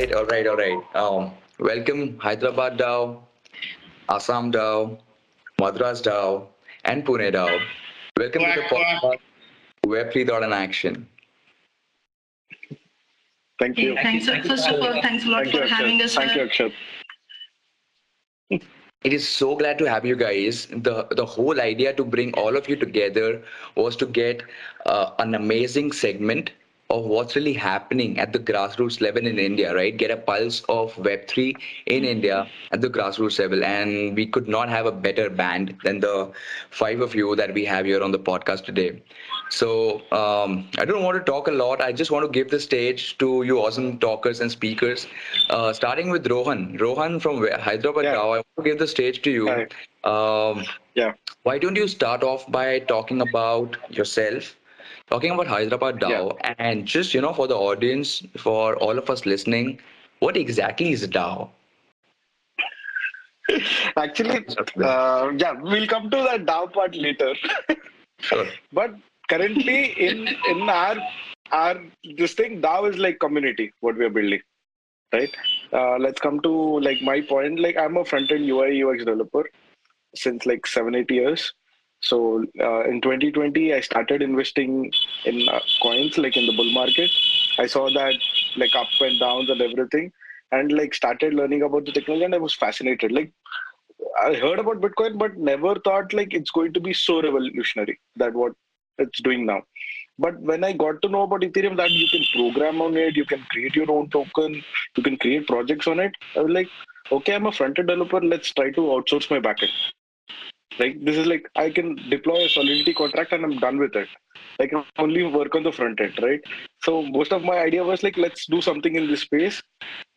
right, all right, all right. Um, welcome Hyderabad DAO, Assam DAO, Madras DAO, and Pune DAO. Welcome to the podcast Web3 Thought in Action. Thank you. Thanks. First of all, thanks a lot Thank you, for having us Thank you, here. Akshat. It is so glad to have you guys. The the whole idea to bring all of you together was to get uh, an amazing segment of what's really happening at the grassroots level in India, right? Get a pulse of Web3 in India at the grassroots level. And we could not have a better band than the five of you that we have here on the podcast today. So um, I don't want to talk a lot. I just want to give the stage to you awesome talkers and speakers, uh, starting with Rohan. Rohan from Hyderabad Yeah. now. I want to give the stage to you. Hi. Um, Yeah. why don't you start off by talking about yourself, talking about Hyderabad DAO, and just you know for the audience, for all of us listening, what exactly is DAO? Actually, uh, yeah, we'll come to that DAO part later. Sure. but currently, in in our our this thing, DAO is like community. What we are building, right? Uh, let's come to like my point. Like I'm a front end UI UX developer since like seven eight years. So uh, in 2020, I started investing in uh, coins, like in the bull market. I saw that like up and downs and everything, and like started learning about the technology, and I was fascinated. Like I heard about Bitcoin, but never thought like it's going to be so revolutionary that what it's doing now. But when I got to know about Ethereum, that you can program on it, you can create your own token, you can create projects on it. I was like, okay, I'm a front end developer. Let's try to outsource my backend. Like this is like I can deploy a Solidity contract and I'm done with it. I can only work on the front end, right? So most of my idea was like, let's do something in this space.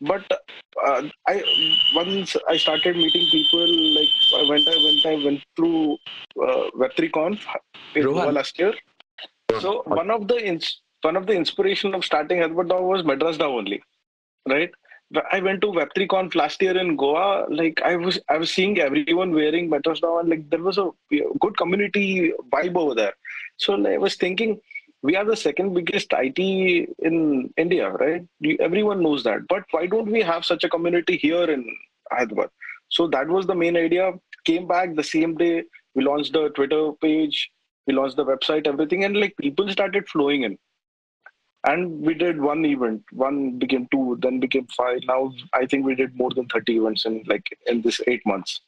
But uh, I once I started meeting people, like I went I went I went through uh, Web3 Conf in Rohan. Last year. So one of the ins- one of the inspiration of starting Hyderabad DAO was Madras DAO only, right? I went to Web3 Conf last year in Goa. Like I was, I was seeing everyone wearing Madras DAO, and like there was a good community vibe over there. So I was thinking, we are the second biggest IT in India, right? Everyone knows that. But why don't we have such a community here in Hyderabad? So that was the main idea. Came back the same day. We launched the Twitter page. We launched the website, everything, and like people started flowing in. And we did one event. One became two, then became five. Now I think we did more than thirty events in like in this eight months.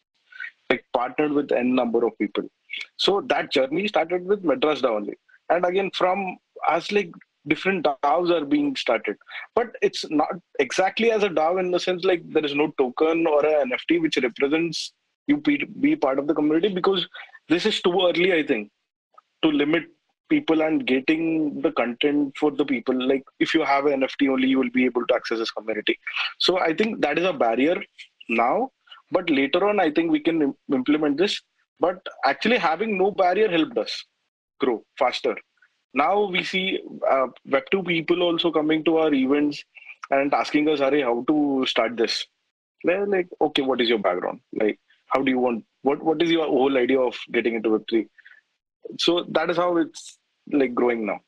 Like partnered with n number of people. So that journey started with Madras DAO only. And again, from as like different DAOs are being started, but it's not exactly as a DAO in the sense like there is no token or an NFT which represents you be part of the community because this is too early, I think, to limit people and getting the content for the people. Like if you have an NFT only, you will be able to access this community. So I think that is a barrier now, but later on, I think we can im- implement this. But actually, having no barrier helped us grow faster. Now we see uh, Web2 people also coming to our events and asking us, "Are how to start this?" Like, "Okay, what is your background? Like, how do you want? What What is your whole idea of getting into Web3?" So that is how it's like growing now.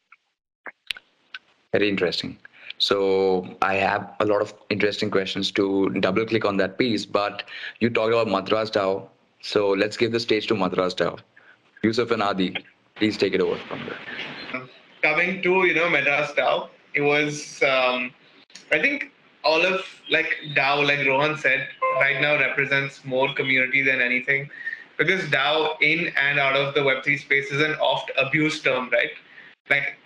Very interesting. So I have a lot of interesting questions to double click on that piece, but you talked about Madras DAO. So let's give the stage to Madras DAO. Yusuf and Adi, please take it over from there. coming to you know Madras DAO, it was um, I think all of like DAO, like Rohan said, right now represents more community than anything, because DAO in and out of the Web3 space is an oft abused term, right? Like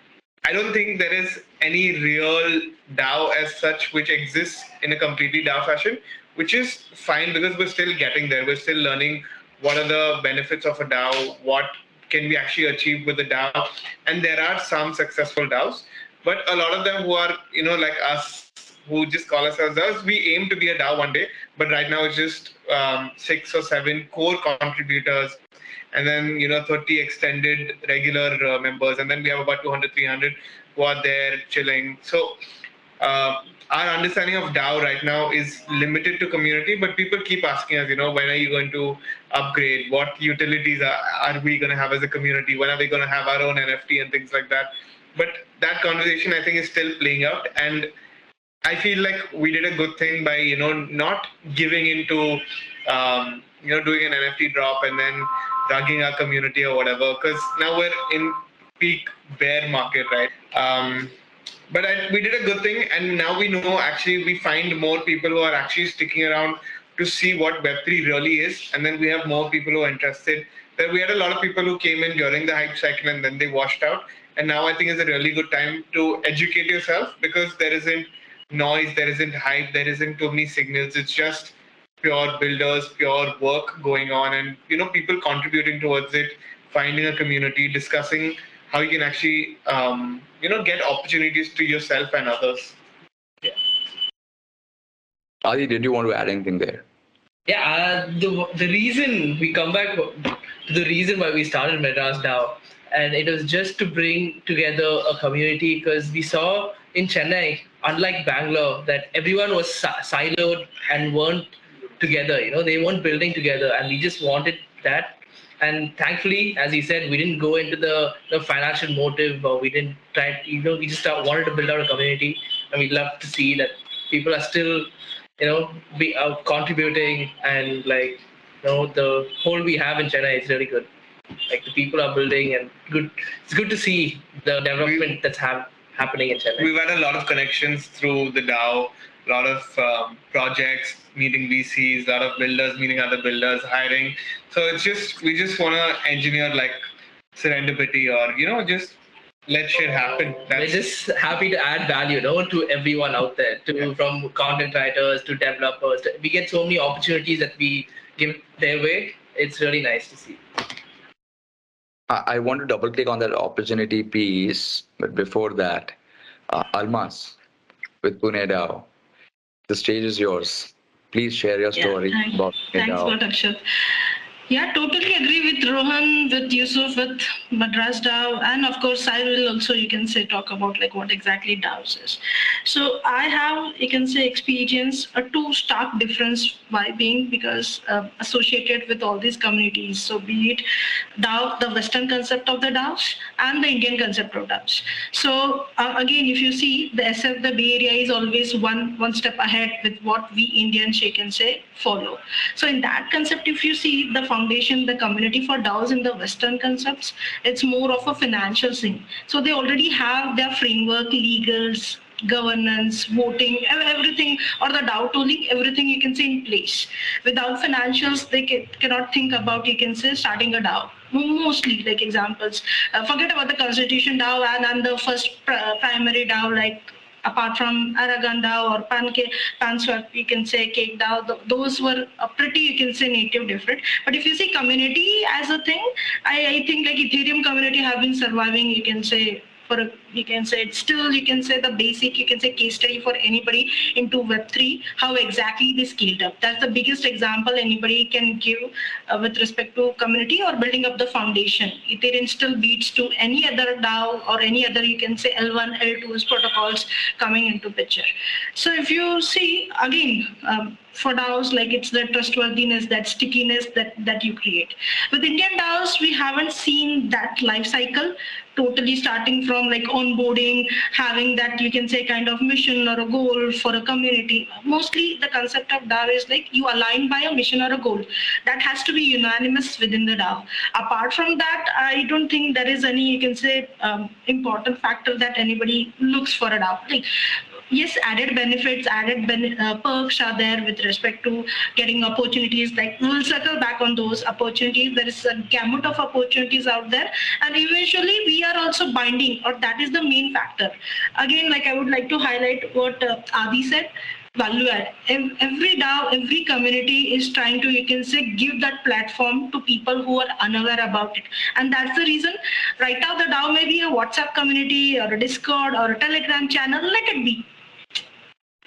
I don't think there is any real DAO as such which exists in a completely DAO fashion, which is fine because we're still getting there. We're still learning what are the benefits of a DAO, what can we actually achieve with the DAO, and there are some successful DAOs, but a lot of them who are you know like us who just call ourselves us. we aim to be a DAO one day, but right now it's just um, six or seven core contributors and then you know 30 extended regular uh, members and then we have about 200 300 who are there chilling. So uh, our understanding of dao right now is limited to community but people keep asking us you know when are you going to upgrade? What utilities are, are we going to have as a community? When are we going to have our own nft and things like that? But that conversation i think is still playing out and I feel like we did a good thing by you know not giving into um, you know doing an NFT drop and then drugging our community or whatever. Because now we're in peak bear market, right? Um, but I, we did a good thing, and now we know actually we find more people who are actually sticking around to see what Web3 really is, and then we have more people who are interested. There we had a lot of people who came in during the hype cycle and then they washed out. And now I think is a really good time to educate yourself because there isn't noise, there isn't hype, there isn't too many signals. It's just pure builders, pure work going on, and you know people contributing towards it, finding a community, discussing how you can actually um, you know get opportunities to yourself and others. Yeah. Adi, did you want to add anything there? Yeah, uh, the the reason we come back to the reason why we started Madras DAO, and it was just to bring together a community because we saw in Chennai, unlike Bangalore, that everyone was siloed and weren't together. You know, they weren't building together, and we just wanted that. And thankfully, as he said, we didn't go into the, the financial motive, or we didn't try. You know, we just uh, wanted to build out a community, and we love to see that people are still, you know, be out contributing and like, you know, the whole we have in Chennai is really good. Like the people are building, and good. It's good to see the development that's have, happening in Chennai. We've had a lot of connections through the DAO, a lot of um, projects, meeting VCs, a lot of builders meeting other builders, hiring. So it's just we just want to engineer like serendipity or you know just let shit happen. That's... We're just happy to add value, know, to everyone out there, to yeah. from content writers to developers. We get so many opportunities that we give their way. It's really nice to see. I want to double click on that opportunity piece, but before that, uh, Almas with Pune DAO, the stage is yours. Please share your story yeah, thanks. about Pune Thanks, Akshat. Yeah, totally agree with Rohan, with Yusuf, with Madras DAO, and of course I will also you can say talk about like what exactly DAOs is. So I have you can say experience a two stark difference by being because uh, associated with all these communities. So be it DAO, the Western concept of the DAOs and the Indian concept of DAOs. So uh, again, if you see the SF, the Bay Area is always one one step ahead with what we Indians you can say follow. So in that concept, if you see the foundation, the community for DAOs in the Western concepts, it's more of a financial thing. So they already have their framework, legals, governance, voting, everything, or the DAO tooling, everything you can say in place. Without financials, they can, cannot think about, you can say, starting a DAO. Mostly, like examples. Uh, forget about the Constitution DAO and, and the first pr- primary DAO, like apart from Aragon DAO or Pancake, Panswap, you can say Cake DAO, those were uh, pretty, you can say native different. But if you see community as a thing, I, I think like Ethereum community have been surviving, you can say for you can say it's still you can say the basic you can say case study for anybody into web3 how exactly they scaled up. That's the biggest example anybody can give uh, with respect to community or building up the foundation. Ethereum still beats to any other dao or any other you can say l1 l2 protocols coming into picture. So if you see again um, for DAOs, like it's the trustworthiness, that stickiness that, that you create. With Indian DAOs, we haven't seen that life cycle totally starting from like onboarding, having that you can say kind of mission or a goal for a community. Mostly the concept of DAO is like you align by a mission or a goal. That has to be unanimous within the DAO. Apart from that, I don't think there is any, you can say, um, important factor that anybody looks for a DAO. Like yes, added benefits, added ben- uh, perks are there with respect to getting opportunities. Like we'll circle back on those opportunities. There is a gamut of opportunities out there, and eventually we are also binding, or that is the main factor. Again, like I would like to highlight what uh, Adi said value add. Every DAO, every community is trying to, you can say, give that platform to people who are unaware about it. And that's the reason right now the DAO may be a WhatsApp community or a Discord or a Telegram channel, let it be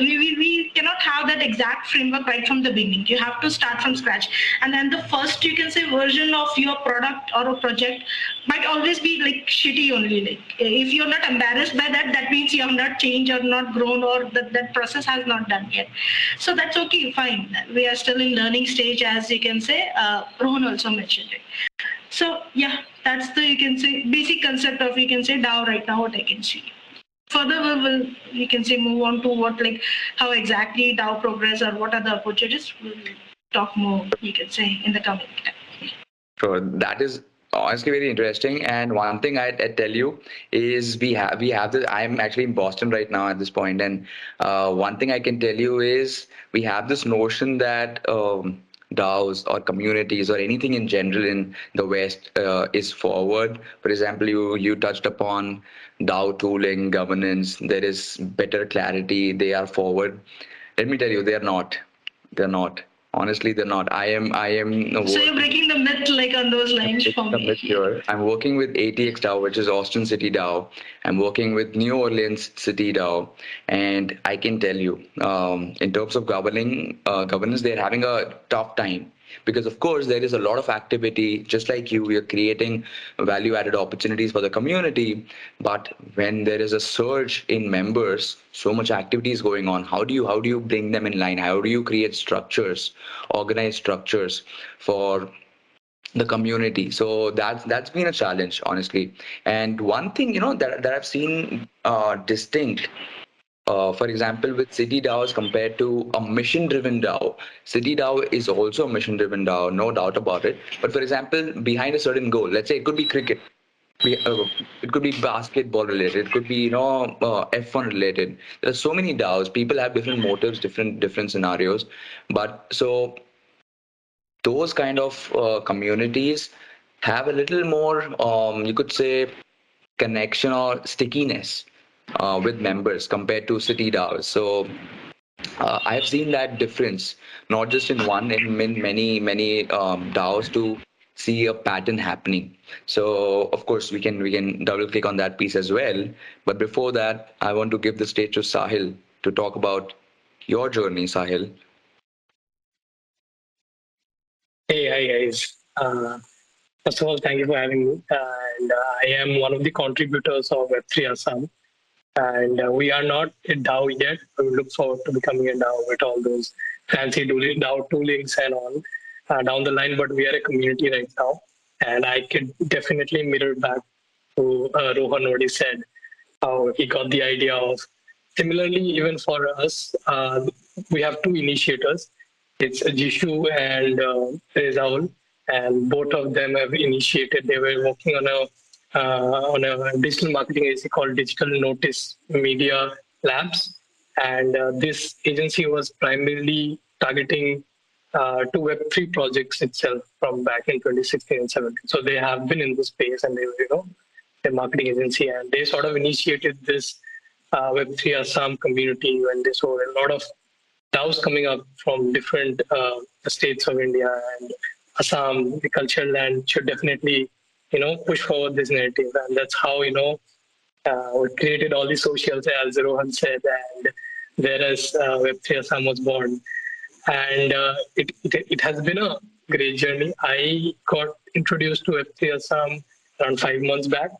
we, we, we cannot have that exact framework right from the beginning. You have to start from scratch. And then the first, you can say, version of your product or a project might always be like shitty only. Like if you're not embarrassed by that, that means you have not changed or not grown or that, that process has not done yet. So that's okay, fine. We are still in learning stage, as you can say. Uh, Rohan also mentioned it. So yeah, that's the, you can say, basic concept of, you can say DAO right now, what I can see. Further we will you can say move on to what like how exactly DAO progress or what are the opportunities. We'll talk more. You can say in the coming time. Sure, that is honestly very interesting. And one thing I, I tell you is we have we have this. I'm actually in Boston right now at this point, and uh, one thing I can tell you is we have this notion that. Um, DAOs or communities or anything in general in the West uh, is forward. For example, you you touched upon DAO tooling, governance. There is better clarity. They are forward. Let me tell you, they are not. They're not honestly they're not. I am i am so you're breaking the myth like on those lines for me. myth here. i'm working with atx dao which is austin city dao i'm working with new orleans city dao and i can tell you um, in terms of governing uh, governance they're having a tough time because of course there is a lot of activity just like you we are creating value added opportunities for the community. But when there is a surge in members so much activity is going on. How do you how do you bring them in line? How do you create structures organized structures for the community? So that's that's been a challenge honestly. And one thing you know that, that i've seen uh, distinct uh, for example, with City DAOs compared to a mission-driven DAO, City DAO is also a mission-driven DAO, no doubt about it. But for example, behind a certain goal, let's say it could be cricket, uh, it could be basketball related, it could be you know uh, F1 related. There are so many DAOs. People have different motives, different different scenarios. But so those kind of uh, communities have a little more, um, you could say, connection or stickiness uh, with members compared to city DAOs. So uh, I've seen that difference, not just in one, in many, many um, DAOs to see a pattern happening. So of course we can we can double click on that piece as well. But before that, I want to give the stage to Sahil to talk about your journey, Sahil. Hey, hi guys. Uh, first of all, thank you for having me. Uh, and uh, I am one of the contributors of Web3 Assam and uh, we are not a DAO yet. We look forward to becoming a DAO with all those fancy DAO toolings and all uh, down the line. But we are a community right now, and I could definitely mirror back to uh, Rohan what he said, how he got the idea of. Similarly, even for us, uh, we have two initiators. It's Jishu and uh, Rezaul, and both of them have initiated. They were working on a on a digital marketing agency called Digital Notice Media Labs. And uh, this agency was primarily targeting uh, to Web3 projects itself from back in 2016 and 17. So they have been in this space and they were, you know, a marketing agency and they sort of initiated this uh, Web3 Assam community when they saw a lot of DAOs coming up from different uh, states of India and Assam, the cultural land should definitely you know, push forward this narrative. And that's how, you know, uh, we created all the socials, as Rohan said, and whereas uh, Web3 Assam was born. And uh, it, it, it, has been a great journey. I got introduced to Web3 Assam around five months back.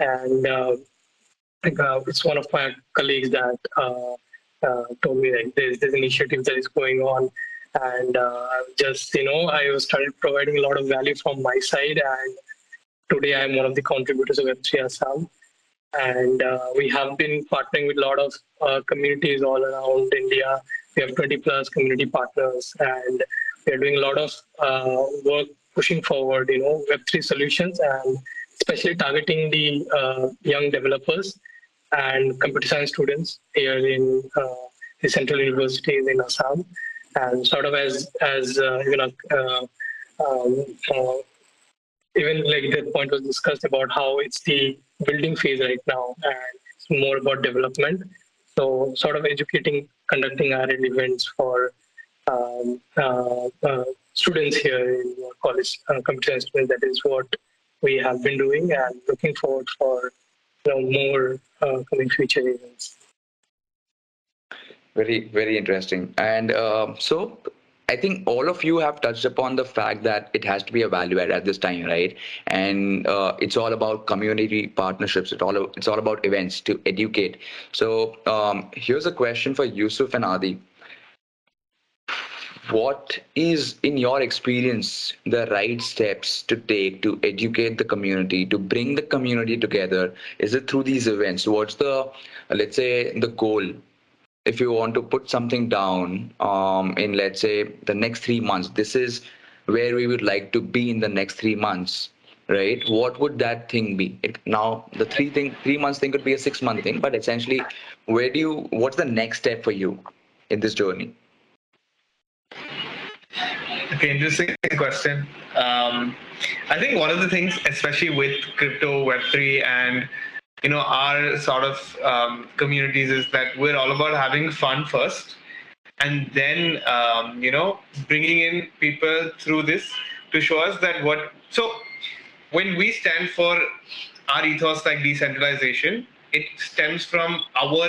And uh, uh, it's one of my colleagues that uh, uh, told me like there's this initiative that is going on. And just, you know, I started providing a lot of value from my side and today I'm one of the contributors of Web3 Assam. And uh, we have been partnering with a lot of uh, communities all around India. We have 20 plus community partners, and we are doing a lot of uh, work pushing forward, you know, Web3 solutions, and especially targeting the uh, young developers and computer science students here in uh, the central universities in Assam, and sort of as as uh, you know. Um, even like the point was discussed about how it's the building phase right now and it's more about development. So sort of educating, conducting our events for um, uh, uh, students here in college, uh, computer science. That is what we have been doing and looking forward for you know, more uh, coming future events. Very, very interesting. And uh, so I think all of you have touched upon the fact that it has to be add at this time, right? And uh, it's all about community partnerships. It's all it's all about events to educate. So um, here's a question for Yusuf and Adi. what is in your experience the right steps to take to educate the community to bring the community together is it through these events what's the let's say the goal if you want to put something down um, in let's say the next three months this is where we would like to be in the next three months right? What would that thing be? It, now the three thing three months thing could be a six month thing but essentially where do you what's the next step for you in this journey? Okay interesting question. Um, i think one of the things especially with crypto web3 and you know our sort of um, communities is that we're all about having fun first and then um, you know bringing in people through this to show us that what so when we stand for our ethos like decentralization it stems from our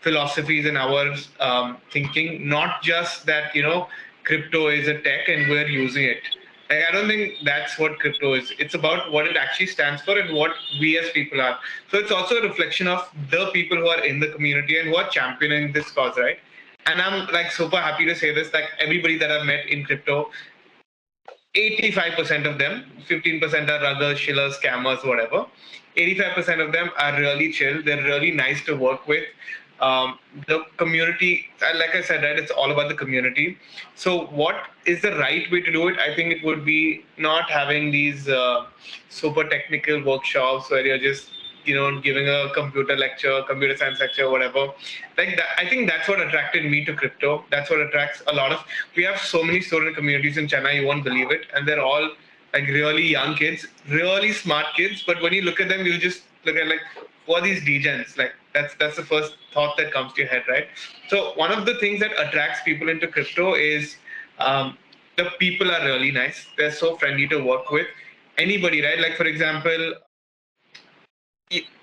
philosophies and our um, thinking not just that you know crypto is a tech and we're using it like, I don't think that's what crypto is. It's about what it actually stands for and what we as people are. So it's also a reflection of the people who are in the community and who are championing this cause, right? And I'm like super happy to say this. Like everybody that I've met in crypto, 85% of them, 15% are other shillers, scammers, whatever. 85% of them are really chill. They're really nice to work with um, the community like i said right it's all about the community. So what is the right way to do it? I think it would be not having these uh, super technical workshops where you're just you know giving a computer lecture computer science lecture whatever. Like that i think that's what attracted me to crypto. That's what attracts a lot of we have so many student communities in Chennai you won't believe it and they're all like really young kids really smart kids but when you look at them you just look at like who are these degens like that's that's the first thought that comes to your head, right? So one of the things that attracts people into crypto is um, the people are really nice. They're so friendly to work with. Anybody, right? Like for example,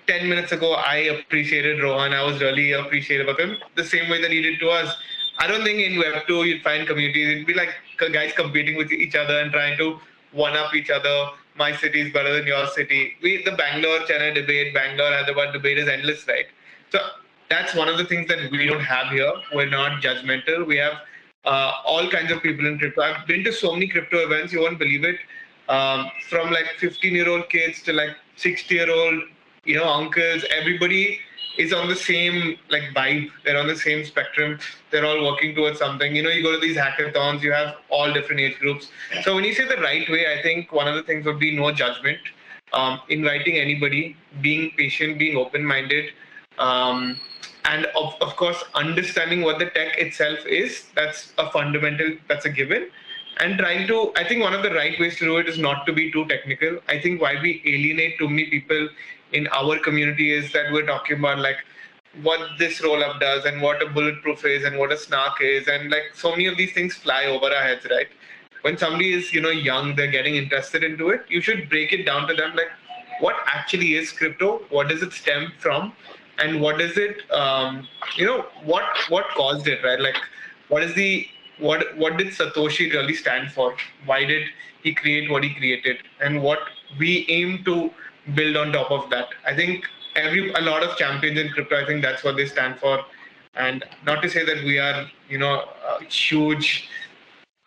10 minutes ago, I appreciated Rohan. I was really appreciative of him the same way that he did to us. I don't think in Web2 you'd find communities. It'd be like guys competing with each other and trying to one up each other. My city is better than your city. We the Bangalore Chennai debate, Bangalore Hyderabad debate is endless, right? So that's one of the things that we don't have here. We're not judgmental. We have uh, all kinds of people in crypto. I've been to so many crypto events, you won't believe it. Um, from like 15 year old kids to like 60 year old, you know, uncles, everybody is on the same like vibe. They're on the same spectrum. They're all working towards something. You know, you go to these hackathons, you have all different age groups. So when you say the right way, I think one of the things would be no judgment. Um, inviting anybody, being patient, being open minded, um, and of, of course understanding what the tech itself is that's a fundamental that's a given and trying to i think one of the right ways to do it is not to be too technical i think why we alienate too many people in our community is that we're talking about like what this roll up does and what a bulletproof is and what a snark is and like so many of these things fly over our heads right? When somebody is you know young they're getting interested into it you should break it down to them like what actually is crypto what does it stem from and what is it um, you know what what caused it right? Like what is the what what did satoshi really stand for? Why did he create what he created? And what we aim to build on top of that. I think every a lot of champions in crypto i think that's what they stand for. And not to say that we are you know uh, huge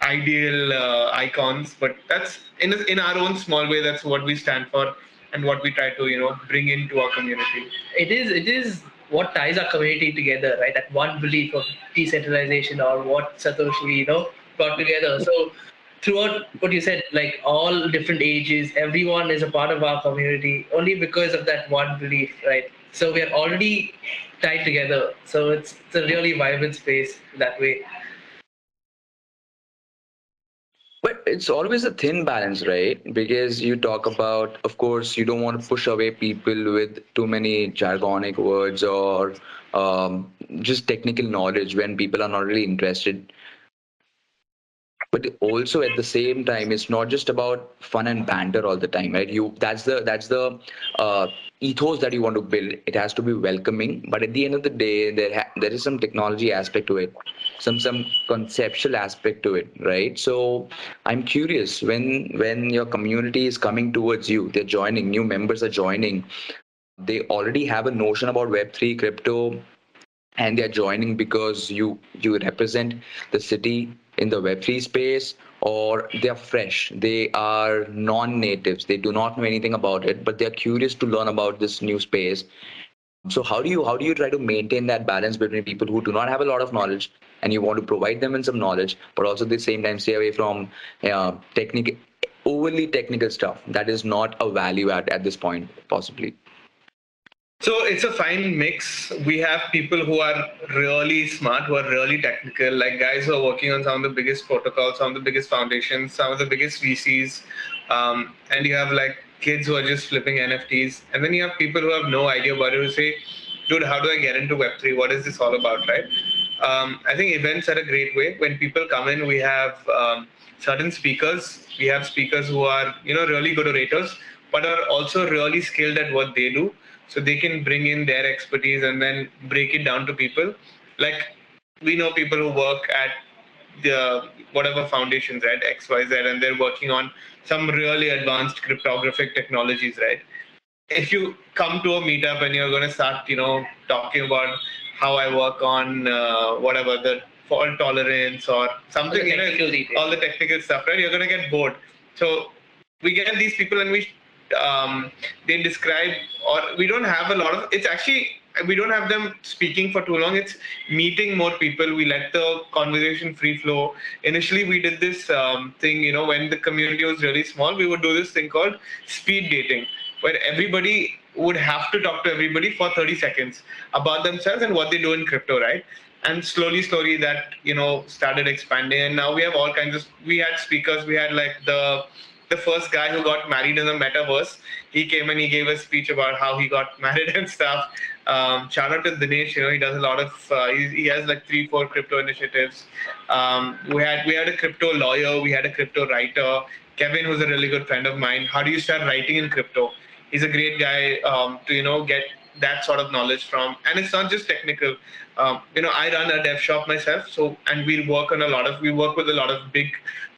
ideal uh, icons but that's in in our own small way that's what we stand for and what we try to you know bring into our community. It is it is what ties our community together right? That one belief of decentralization or what satoshi you know brought together. So throughout what you said like all different ages everyone is a part of our community only because of that one belief right? So we are already tied together. So it's, it's a really vibrant space that way. But it's always a thin balance, right? Because you talk about, of course, you don't want to push away people with too many jargonic words or um, just technical knowledge when people are not really interested but also at the same time it's not just about fun and banter all the time right? You that's the that's the uh, ethos that you want to build. It has to be welcoming but at the end of the day there ha- there is some technology aspect to it some some conceptual aspect to it right? So i'm curious when when your community is coming towards you they're joining new members are joining they already have a notion about web3 crypto and they're joining because you you represent the city in the Web3 space or they're fresh. They are non-natives. They do not know anything about it, but they're curious to learn about this new space. So how do you how do you try to maintain that balance between people who do not have a lot of knowledge and you want to provide them in some knowledge, but also at the same time stay away from uh, technical overly technical stuff that is not a value add at this point possibly. So it's a fine mix. We have people who are really smart, who are really technical, like guys who are working on some of the biggest protocols, some of the biggest foundations, some of the biggest VCs. Um, and you have like kids who are just flipping NFTs. And then you have people who have no idea about it who say, dude, how do I get into Web3? What is this all about, right? Um, I think events are a great way. When people come in, we have um, certain speakers. We have speakers who are, you know, really good orators, but are also really skilled at what they do so they can bring in their expertise and then break it down to people. Like we know people who work at the whatever foundations right xyz and they're working on some really advanced cryptographic technologies right? If you come to a meetup and you're going to start you know talking about how i work on uh, whatever the fault tolerance or something you know all the technical stuff right you're going to get bored. So we get these people and we um, they describe or we don't have a lot of it's actually we don't have them speaking for too long. It's meeting more people. We let the conversation free flow. Initially we did this um, thing you know when the community was really small we would do this thing called speed dating where everybody would have to talk to everybody for 30 seconds about themselves and what they do in crypto right? And slowly slowly that you know started expanding. And now we have all kinds of we had speakers. We had like the the first guy who got married in the metaverse. He came and he gave a speech about how he got married and stuff. Um, shout out to Dinesh. You know, he does a lot of. Uh, he, he, has like three, four crypto initiatives. Um, we had we had a crypto lawyer. We had a crypto writer. Kevin, who's a really good friend of mine. How do you start writing in crypto? He's a great guy um, to you know get that sort of knowledge from. And it's not just technical. Um, you know, I run a dev shop myself, so and we work on a lot of we work with a lot of big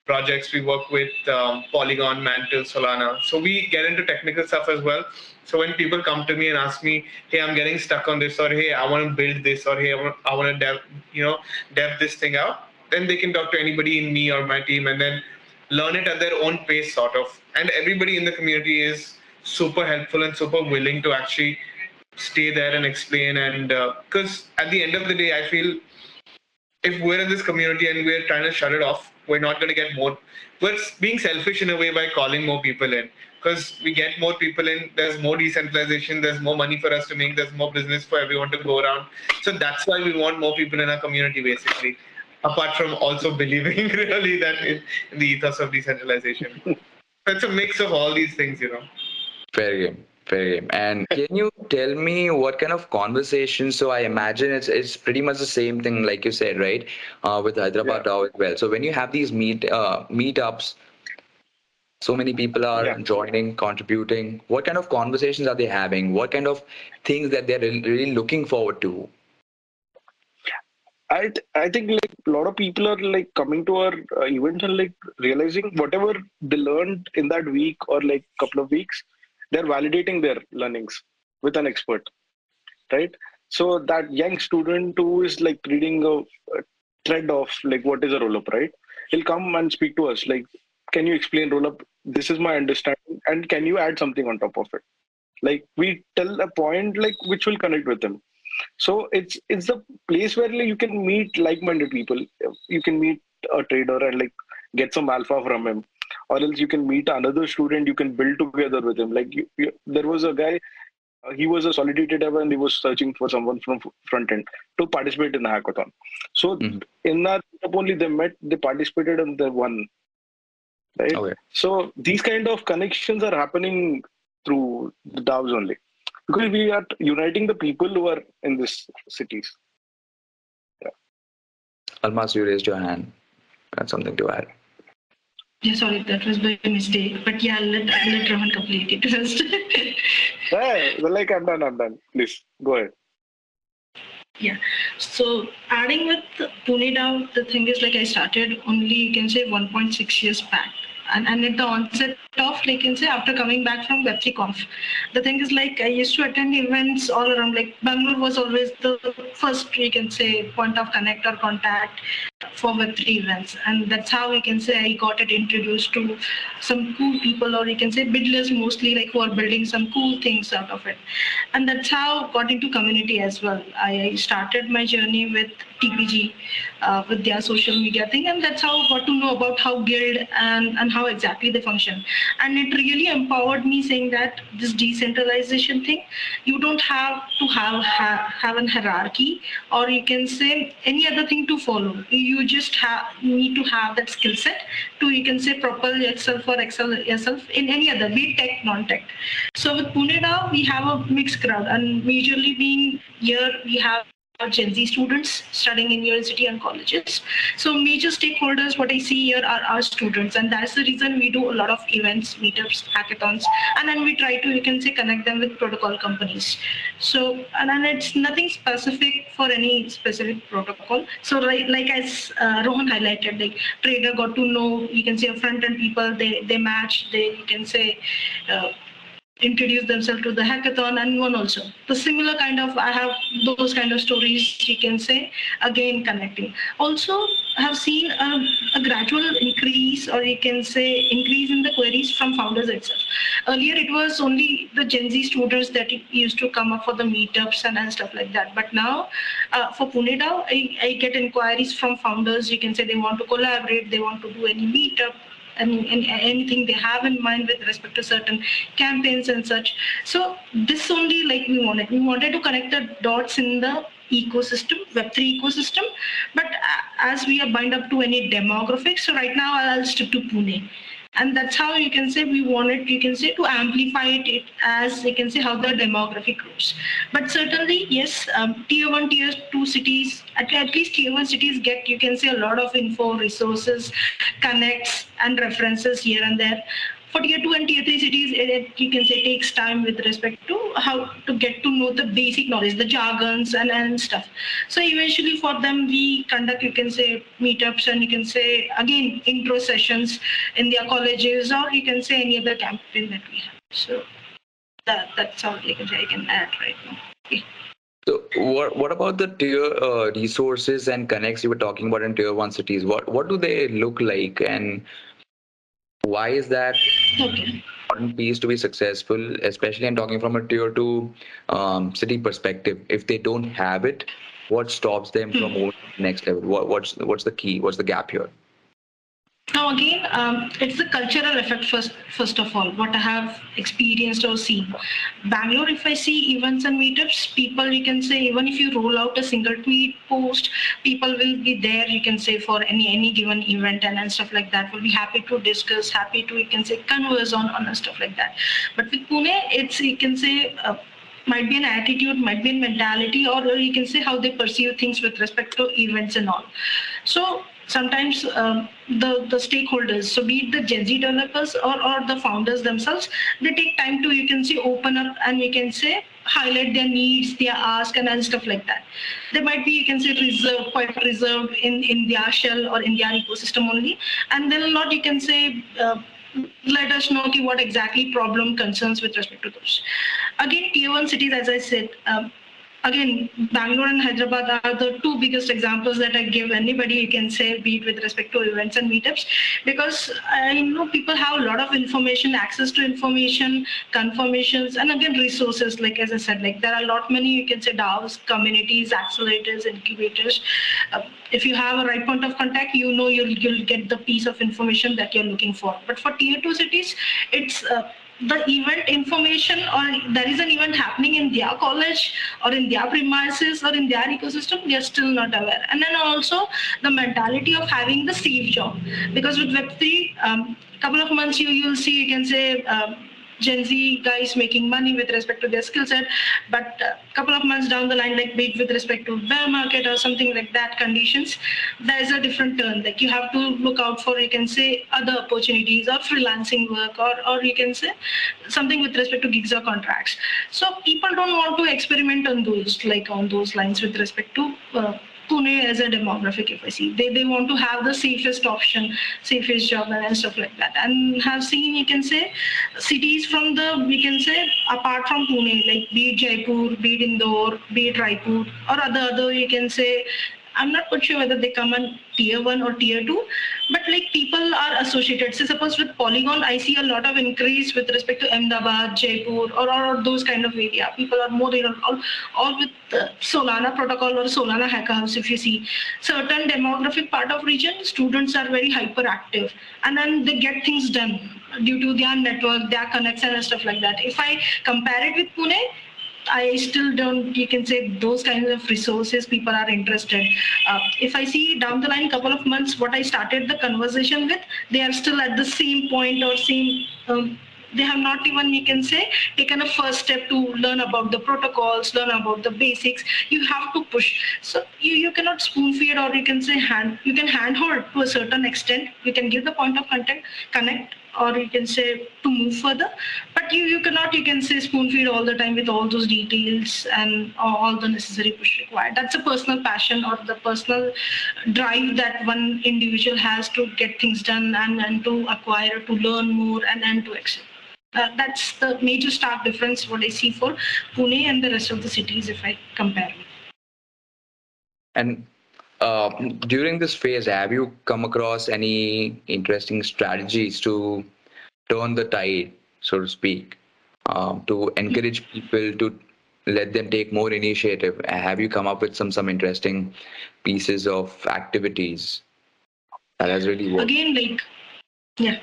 projects. We work with um, Polygon, Mantle, Solana. So we get into technical stuff as well. So when people come to me and ask me, "Hey, I'm getting stuck on this," or "Hey, I want to build this," or "Hey, I want, to dev, you know, dev this thing out," then they can talk to anybody in me or my team, and then learn it at their own pace, sort of. And everybody in the community is super helpful and super willing to actually stay there and explain. And because uh, at the end of the day, I feel if we're in this community and we're trying to shut it off, we're not going to get more. We're being selfish in a way by calling more people in because we get more people in. There's more decentralization. There's more money for us to make. There's more business for everyone to go around. So that's why we want more people in our community, basically. Apart from also believing really that in, in the ethos of decentralization. it's a mix of all these things, you know. Fair game. Fair game. And can you tell me what kind of conversations? So I imagine it's it's pretty much the same thing, like you said, right? Uh, with Hyderabad yeah. as well. So when you have these meet uh, meetups, so many people are yeah. joining, contributing. What kind of conversations are they having? What kind of things that they're really looking forward to? I th- I think like a lot of people are like coming to our uh, events and like realizing whatever they learned in that week or like couple of weeks, they're validating their learnings with an expert right? So that young student who is like reading a, a thread of like what is a roll up right? He'll come and speak to us like can you explain roll up this is my understanding and can you add something on top of it? Like we tell a point like which will connect with them so it's it's the place where like, you can meet like-minded people. You can meet a trader and like get some alpha from him or else you can meet another student you can build together with him. Like you, you, there was a guy uh, he was a solidity dev and he was searching for someone from front end to participate in the hackathon. So mm-hmm. in that only they met they participated and they won right? Okay. so these kind of connections are happening through the DAOs only because we are uniting the people who are in these cities. Yeah. Almas you raised your hand. That's something to add yeah, sorry, that was by mistake. But yeah, I'll let I'll let Rohan complete it first. yeah, well, like I'm done, I'm done. Please go ahead. Yeah. So adding with Pune DAO, the thing is like I started only you can say 1.6 years back. And, and at the onset of, like, can say, after coming back from Web3 Conf, the thing is like I used to attend events all around. Like Bangalore was always the first, you can say, point of connect or contact for Web3 events, and that's how we can say I got it introduced to some cool people, or you can say builders mostly, like who are building some cool things out of it, and that's how got into community as well. I started my journey with TPG uh, with their social media thing, and that's how I got to know about how Guild and and how exactly they function, and it really empowered me, saying that this decentralization thing, you don't have to have have, have an hierarchy, or you can say any other thing to follow. You just have need to have that skill set to you can say propel yourself or excel yourself in any other, be tech, non-tech. So with Pune now, we have a mixed crowd, and majorly being here, we have Gen Z students studying in university and colleges. So major stakeholders, what I see here are our students, and that's the reason we do a lot of events, meetups, hackathons, and then we try to, you can say, connect them with protocol companies. So, and then it's nothing specific for any specific protocol. So, like, like as uh, Rohan highlighted, like trader got to know, you can say, front end people, they they match, they you can say. Uh, introduce themselves to the hackathon and one also. The similar kind of i have those kind of stories you can say again connecting. Also have seen a, a, gradual increase or you can say increase in the queries from founders itself. Earlier it was only the gen z students that used to come up for the meetups and, and stuff like that. But now uh, for pune DAO, I, I get inquiries from founders. You can say they want to collaborate they want to do any meetup and, and anything they have in mind with respect to certain campaigns and such. So this only like we wanted. We wanted to connect the dots in the ecosystem, Web3 ecosystem. But uh, as we are bind up to any demographics, so right now I'll stick to Pune and that's how you can say we wanted you can say to amplify it as you can say how the demographic grows but certainly yes um, tier one tier two cities at, at least tier one cities get you can say a lot of info resources connects and references here and there for tier two and tier three cities, it, you can say takes time with respect to how to get to know the basic knowledge, the jargons and, and stuff. So eventually for them, we conduct, you can say meetups and you can say again, intro sessions in their colleges or you can say any other campaign that we have. So that, that's all I can say I can add right now. Okay. So what what about the tier uh, resources and connects you were talking about in tier one cities? What what do they look like and why is that okay. important piece to be successful, especially I'm talking from a tier two um, city perspective? If they don't have it, what stops them from hmm. moving to the next level? What, what's what's the key? What's the gap here? Now again, um, it's the cultural effect first. First of all, what I have experienced or seen, Bangalore. If I see events and meetups, people you can say even if you roll out a single tweet post, people will be there. You can say for any any given event and, and stuff like that. Will be happy to discuss, happy to you can say converse on on stuff like that. But with Pune, it's you can say. Uh, might be an attitude, might be a mentality, or you can say how they perceive things with respect to events and all. So sometimes um, the the stakeholders so be it the gen z developers or, or the founders themselves they take time to you can see open up and you can say highlight their needs their ask and, and stuff like that. They might be you can say reserved quite reserved in in their shell or in their ecosystem only. And they'll not you can say uh, let us know what exactly problem concerns with respect to those. Again tier one cities as i said um, again, Bangalore and Hyderabad are the two biggest examples that I give anybody you can say, be it with respect to events and meetups, because I know people have a lot of information, access to information, confirmations, and again, resources. Like as I said, like there are a lot many you can say DAOs, communities, accelerators, incubators. Uh, if you have a right point of contact, you know you'll you'll get the piece of information that you're looking for. But for tier two cities, it's uh, the event information or there is an event happening in their college or in their premises or in their ecosystem, they are still not aware. And then also the mentality of having the safe job. Because with Web3, a um, couple of months you, you'll see, you can say, um, Gen Z guys making money with respect to their skill set, but a couple of months down the line, like big with respect to bear market or something like that conditions, there's a different turn. Like you have to look out for, you can say, other opportunities or freelancing work, or or you can say something with respect to gigs or contracts. So people don't want to experiment on those, like on those lines with respect to. Uh, Pune as a demographic, if I see. They, they want to have the safest option, safest job and stuff like that. And have seen, you can say, cities from the, we can say, apart from Pune, like be it Jaipur, be it Indore, be it Raipur, or other, other, you can say, I'm not quite sure whether they come on tier one or tier two, but like people are associated. So suppose with Polygon, I see a lot of increase with respect to Ahmedabad, Jaipur, or, or those kind of area. People are more, you all, all with Solana protocol or Solana hacker house. If you see certain demographic part of region, students are very hyperactive, and then they get things done due to their network, their connection and stuff like that. If I compare it with Pune, I still don't, you can say those kinds of resources people are interested. Uh, if I see down the line, couple of months, what I started the conversation with, they are still at the same point or same, um, they have not even, you can say, taken a first step to learn about the protocols, learn about the basics. You have to push. So you, you cannot spoon feed or you can say hand, you can handhold to a certain extent. You can give the point of contact, connect, or you can say to move further. But you, you cannot you can say spoon feed all the time with all those details and all the necessary push required. That's a personal passion or the personal drive that one individual has to get things done and, and to acquire to learn more and, and to excel. Uh, that's the major stark difference what I see for Pune and the rest of the cities if I compare. And uh, during this phase, have you come across any interesting strategies to turn the tide, so to speak, um, to encourage people to let them take more initiative? Have you come up with some some interesting pieces of activities that has really worked? Again, like yeah.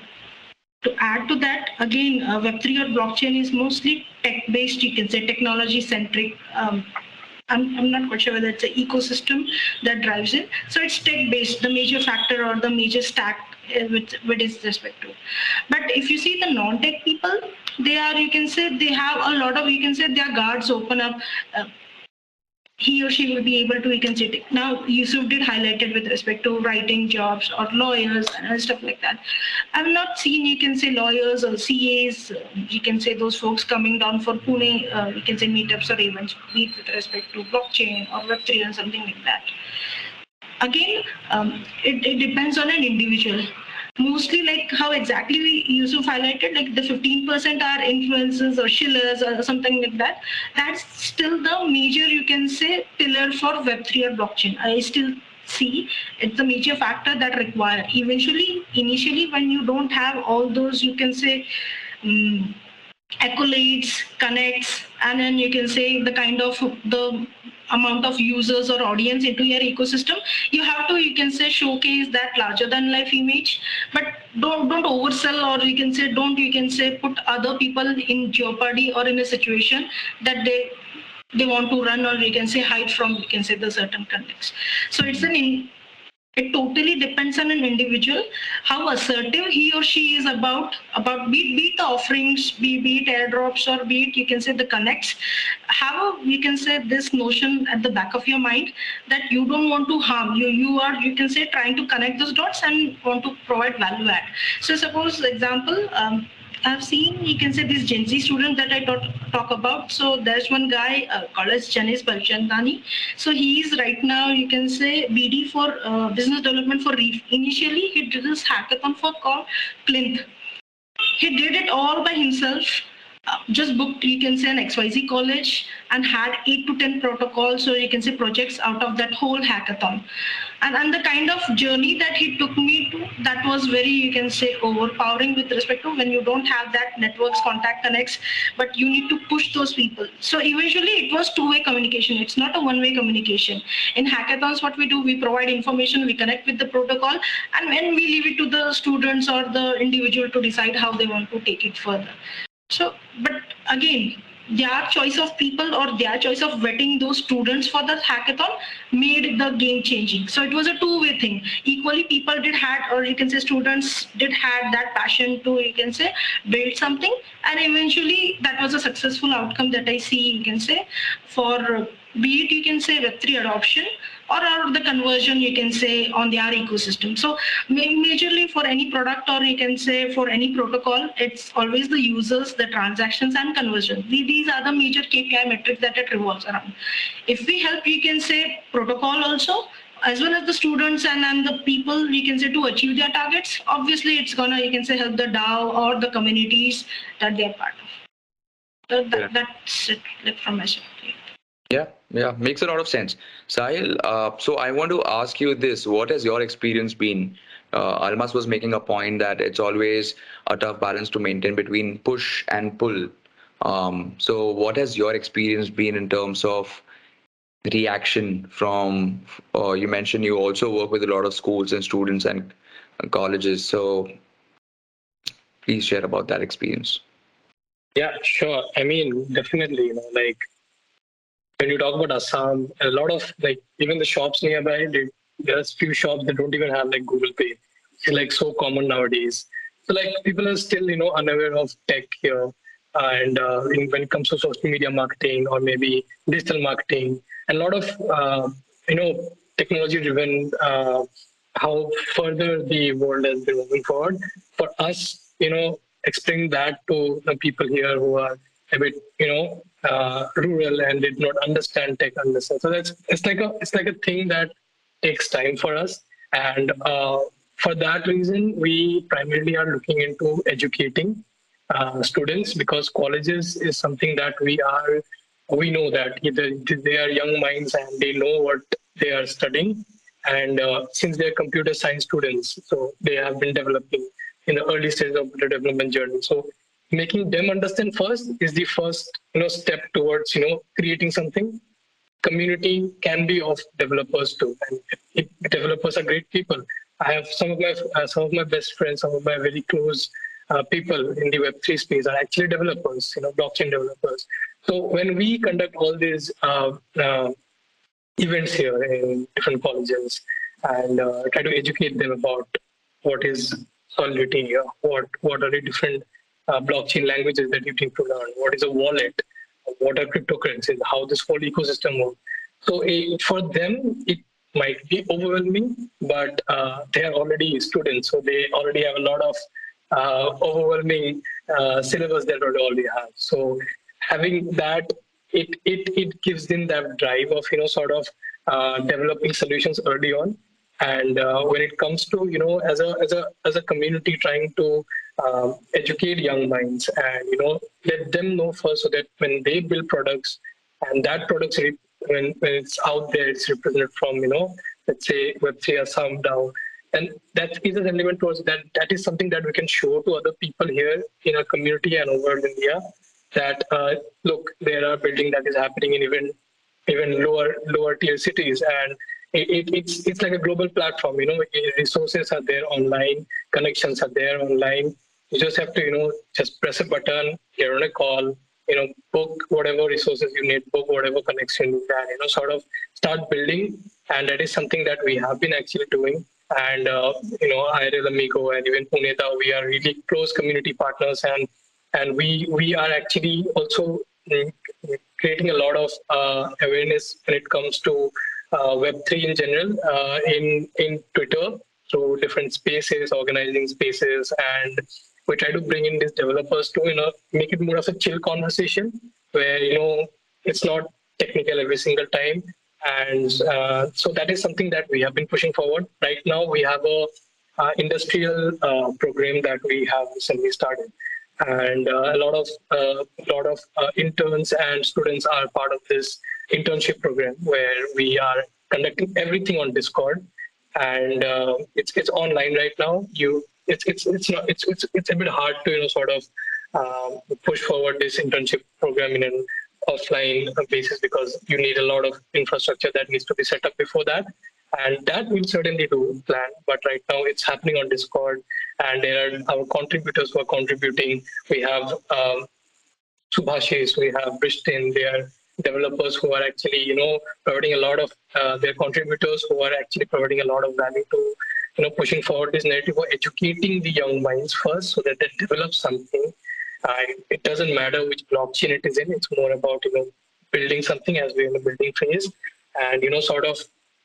To add to that, again, uh, Web3 or blockchain is mostly tech-based, you can say technology-centric um, I'm, I'm not quite sure whether it's an ecosystem that drives it. So it's tech based, the major factor or the major stack uh, with, with respect to. But if you see the non-tech people, they are, you can say, they have a lot of, you can say their guards open up. Uh, he or she will be able to, can say, now Yusuf did highlight it with respect to writing jobs or lawyers and stuff like that. I've not seen, you can say, lawyers or CAs, you can say those folks coming down for Pune, uh, you can say meetups or events, be with respect to blockchain or Web3 or something like that. Again, um, it, it depends on an individual mostly like how exactly Yusuf highlighted, like the 15% are influencers or shillers or something like that. That's still the major, you can say, pillar for Web3 or blockchain. I still see it's the major factor that require eventually initially when you don't have all those you can say um, accolades connects and then you can say the kind of the amount of users or audience into your ecosystem. You have to you can say showcase that larger than life image. But don't don't oversell or you can say don't you can say put other people in jeopardy or in a situation that they they want to run or you can say hide from you can say the certain context. So it's an in, it totally depends on an individual how assertive he or she is about about be, be the offerings be, be it airdrops or be it you can say the connects. Have a you can say this notion at the back of your mind that you don't want to harm you you are you can say trying to connect those dots and want to provide value add. So suppose example um, I've seen, you can say, these Gen Z students that I talk, talk about. So there's one guy uh, called as Janis Balchandani. So is right now, you can say, BD for uh, business development for Reef. Initially, he did this hackathon for called Plinth. He did it all by himself. Uh, just booked, you can say, an XYZ college and had eight to 10 protocols, so you can say projects out of that whole hackathon and, and the kind of journey that he took me to that was very you can say overpowering with respect to when you don't have that networks contact connects but you need to push those people. So eventually it was two-way communication. It's not a one-way communication. In hackathons what we do we provide information we connect with the protocol and when we leave it to the students or the individual to decide how they want to take it further. So but again their choice of people or their choice of vetting those students for the hackathon made the game changing. So it was a two way thing. Equally people did had or you can say students did had that passion to you can say build something. And eventually that was a successful outcome that i see you can say for be it you can say web3 adoption or, or the conversion you can say on the our ecosystem. So majorly for any product or you can say for any protocol, it's always the users, the transactions and conversion. These are the major KPI metrics that it revolves around. If we help, you can say protocol also, as well as the students and, and the people we can say to achieve their targets obviously it's gonna you can say help the dao or the communities that they're part of so that, yeah. that's it like from my side yeah yeah makes a lot of sense. Sahil uh, so i want to ask you this. What has your experience been? Uh, almas was making a point that it's always a tough balance to maintain between push and pull. Um, so what has your experience been in terms of reaction from uh, you mentioned you also work with a lot of schools and students and colleges. So please share about that experience. Yeah sure. I mean definitely you know like when you talk about assam a lot of like even the shops nearby they, there's few shops that don't even have like google pay. It's like so common nowadays. So like people are still you know unaware of tech here. And uh, in, when it comes to social media marketing or maybe digital marketing and a lot of uh, you know technology driven uh, how further the world has been moving forward. For us you know explain that to the people here who are a bit you know uh, rural and did not understand tech understand so that's it's like a it's like a thing that takes time for us and uh, for that reason we primarily are looking into educating uh, students because colleges is something that we are we know that either they are young minds and they know what they are studying. And uh, since they're computer science students, so they have been developing in the early stages of the development journey. So making them understand first is the first you know step towards you know creating something. Community can be of developers too, and it, developers are great people. I have some of my uh, some of my best friends, some of my very close uh, people in the Web3 space are actually developers, you know, blockchain developers. So when we conduct all these uh, uh, events here in different colleges and uh, try to educate them about what is Solidity, what what are the different uh, blockchain languages that you need to learn, what is a wallet, what are cryptocurrencies, how this whole ecosystem works. So for them, it might be overwhelming, but uh, they are already students, so they already have a lot of uh, overwhelming uh, syllabus that they already have. So having that, it it it gives them that drive of you know sort of uh, developing solutions early on. And uh, when it comes to you know as a as a as a community trying to um, educate young minds and you know let them know first so that when they build products and that products when, when it's out there it's represented from you know let's say Web3 Assam DAO and that is a element towards that that is something that we can show to other people here in our community and over in India that uh, look there are building that is happening in even even lower lower tier cities. And it, it, it's it's like a global platform you know resources are there online connections are there online you just have to you know just press a button get on a call you know book whatever resources you need book whatever connection you can you know sort of start building. And that is something that we have been actually doing. And uh, you know IRL Amigo and even Pune DAO, we are really close community partners, and and we we are actually also mm, creating a lot of uh, awareness when it comes to uh, Web3 in general uh, in in Twitter through different spaces, organizing spaces, and we try to bring in these developers to you know make it more of a chill conversation where you know it's not technical every single time and uh, so that is something that we have been pushing forward. Right now, we have a uh, industrial uh, program that we have recently started, and uh, a lot of a uh, lot of uh, interns and students are part of this internship program where we are conducting everything on Discord, and it's it's online right now. You it's it's it's not it's it's it's a bit hard to you know sort of um, push forward this internship program in an offline basis because you need a lot of infrastructure that needs to be set up before that. And that we'll certainly do plan. But right now it's happening on Discord and there are our contributors who are contributing. We have um, Subhashis, we have Brishtin, they are developers who are actually, you know, providing a lot of, uh, their contributors who are actually providing a lot of value to, you know, pushing forward this narrative educating the young minds first so that they develop something uh, it doesn't matter which blockchain it is in. It's more about you know building something as we're in the building phase, and you know sort of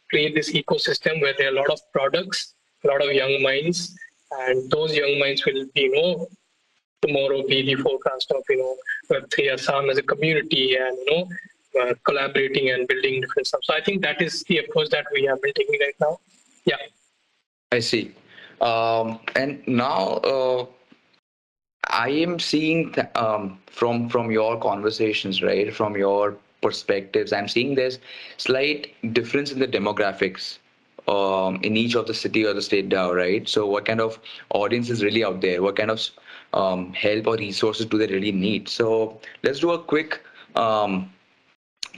create this ecosystem where there are a lot of products, a lot of young minds, and those young minds will, be, you know, tomorrow be the forecast of, you know, Web3 Assam as a community and, you know, uh, collaborating and building different stuff. So I think that is the approach that we have been taking right now. Yeah. I see. Um, and now uh, I am seeing th- um, from from your conversations, right, from your perspectives, I'm seeing there's slight difference in the demographics um, in each of the city or the state DAO, right? So what kind of audience is really out there? What kind of um, help or resources do they really need? So let's do a quick um,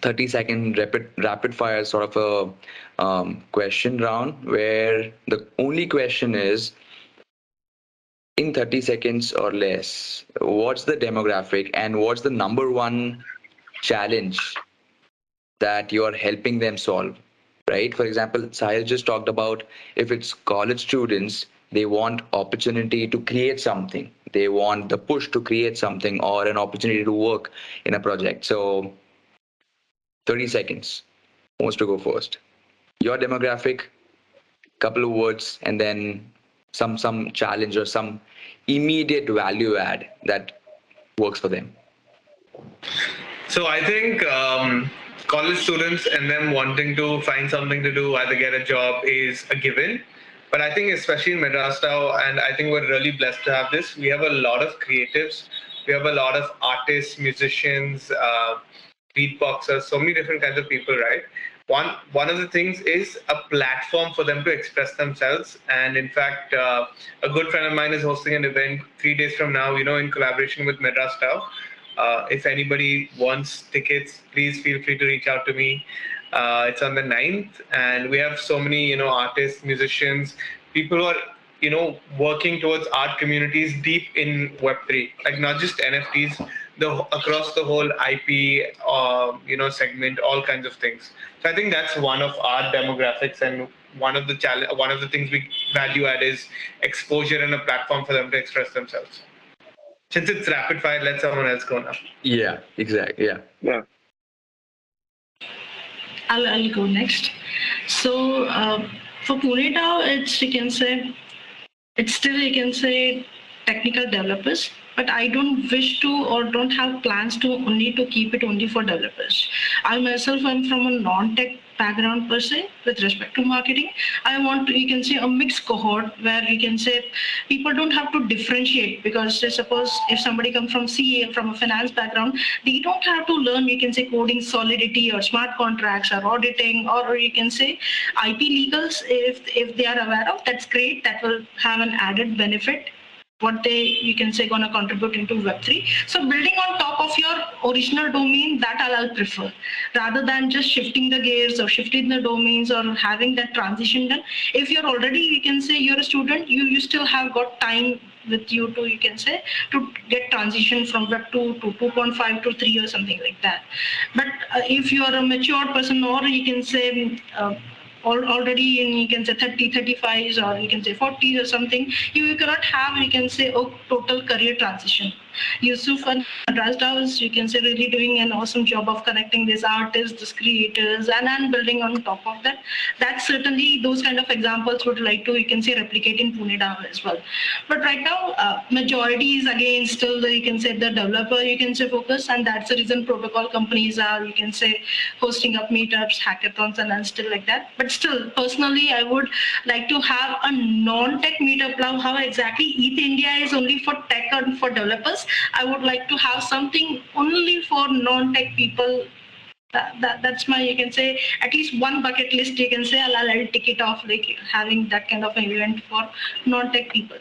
30 second rapid rapid fire sort of a um, question round where the only question is in 30 seconds or less what's the demographic and what's the number one challenge that you are helping them solve right? For example sahil just talked about if it's college students they want opportunity to create something. They want the push to create something or an opportunity to work in a project. So 30 seconds. Who wants to go first? Your demographic, couple of words, and then some some challenge or some immediate value add that works for them. So I think um, college students and them wanting to find something to do, either get a job, is a given. But I think especially in Madras and I think we're really blessed to have this. We have a lot of creatives. We have a lot of artists, musicians. Uh, beatboxers, so many different kinds of people, right? One one of the things is a platform for them to express themselves. And in fact, uh, a good friend of mine is hosting an event three days from now. You know, in collaboration with Madras DAO. Uh, if anybody wants tickets, please feel free to reach out to me. Uh, it's on the 9th, and we have so many, you know, artists, musicians, people who are you know working towards art communities deep in web3 like not just nfts the across the whole IP, uh, um, you know, segment, all kinds of things. So I think that's one of our demographics, and one of the challenge, one of the things we value add is exposure and a platform for them to express themselves. Since it's rapid fire, let someone else go now. Yeah, exactly. Yeah. Yeah. I'll, I'll go next. So uh, for Pune DAO, it's you can say it's still you can say technical developers but I don't wish to or don't have plans to only to keep it only for developers. I myself am from a non-tech background per se with respect to marketing. I want to, you can say a mixed cohort where you can say people don't have to differentiate because say suppose if somebody comes from CA from a finance background, they don't have to learn you can say coding solidity or smart contracts or auditing or you can say IP legals if if they are aware of that's great that will have an added benefit what they you can say gonna contribute into web3 so building on top of your original domain that I'll, prefer. Rather than just shifting the gears or shifting the domains or having that transition done if you're already you can say you're a student you you still have got time with you to you can say to get transition from web 2 to 2.5 to 3 or something like that. But uh, if you are a mature person or you can say uh, already in you can say 30 35s or you can say 40s or something you cannot have you can say a total career transition Yusuf and Razdavs, you can say, really doing an awesome job of connecting these artists, these creators, and then building on top of that. That's certainly those kind of examples would like to, you can say, replicate in Pune DAO as well. But right now, uh, majority is again still, you can say, the developer, you can say, focus, and that's the reason protocol companies are, you can say, hosting up meetups, hackathons, and then still like that. But still, personally, I would like to have a non-tech meetup now. How exactly ETH India is only for tech and for developers I would like to have something only for non-tech people. That, that, that's my you can say at least one bucket list you can say I'll, I'll tick it off like having that kind of an event for non-tech people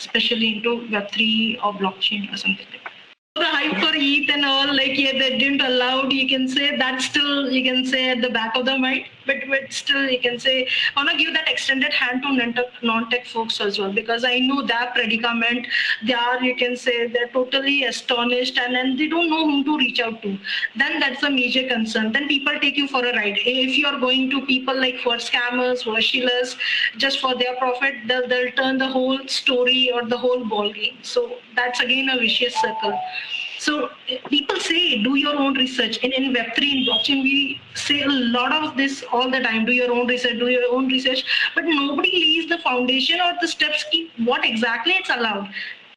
especially into web3 or blockchain or something like that the hype for ETH and all, like yeah, they didn't allow. It. You can say that's still you can say at the back of the mind, but but still you can say I wanna give that extended hand to non-tech folks as well because I know that predicament. They are you can say they're totally astonished and then they don't know whom to reach out to. Then that's a major concern. Then people take you for a ride. If you are going to people like for scammers, for shillers, just for their profit, they'll, they'll turn the whole story or the whole ball game. So that's again a vicious circle So people say do your own research. And in Web3 in blockchain, we say a lot of this all the time. Do your own research, do your own research. But nobody leaves the foundation or the steps what exactly it's allowed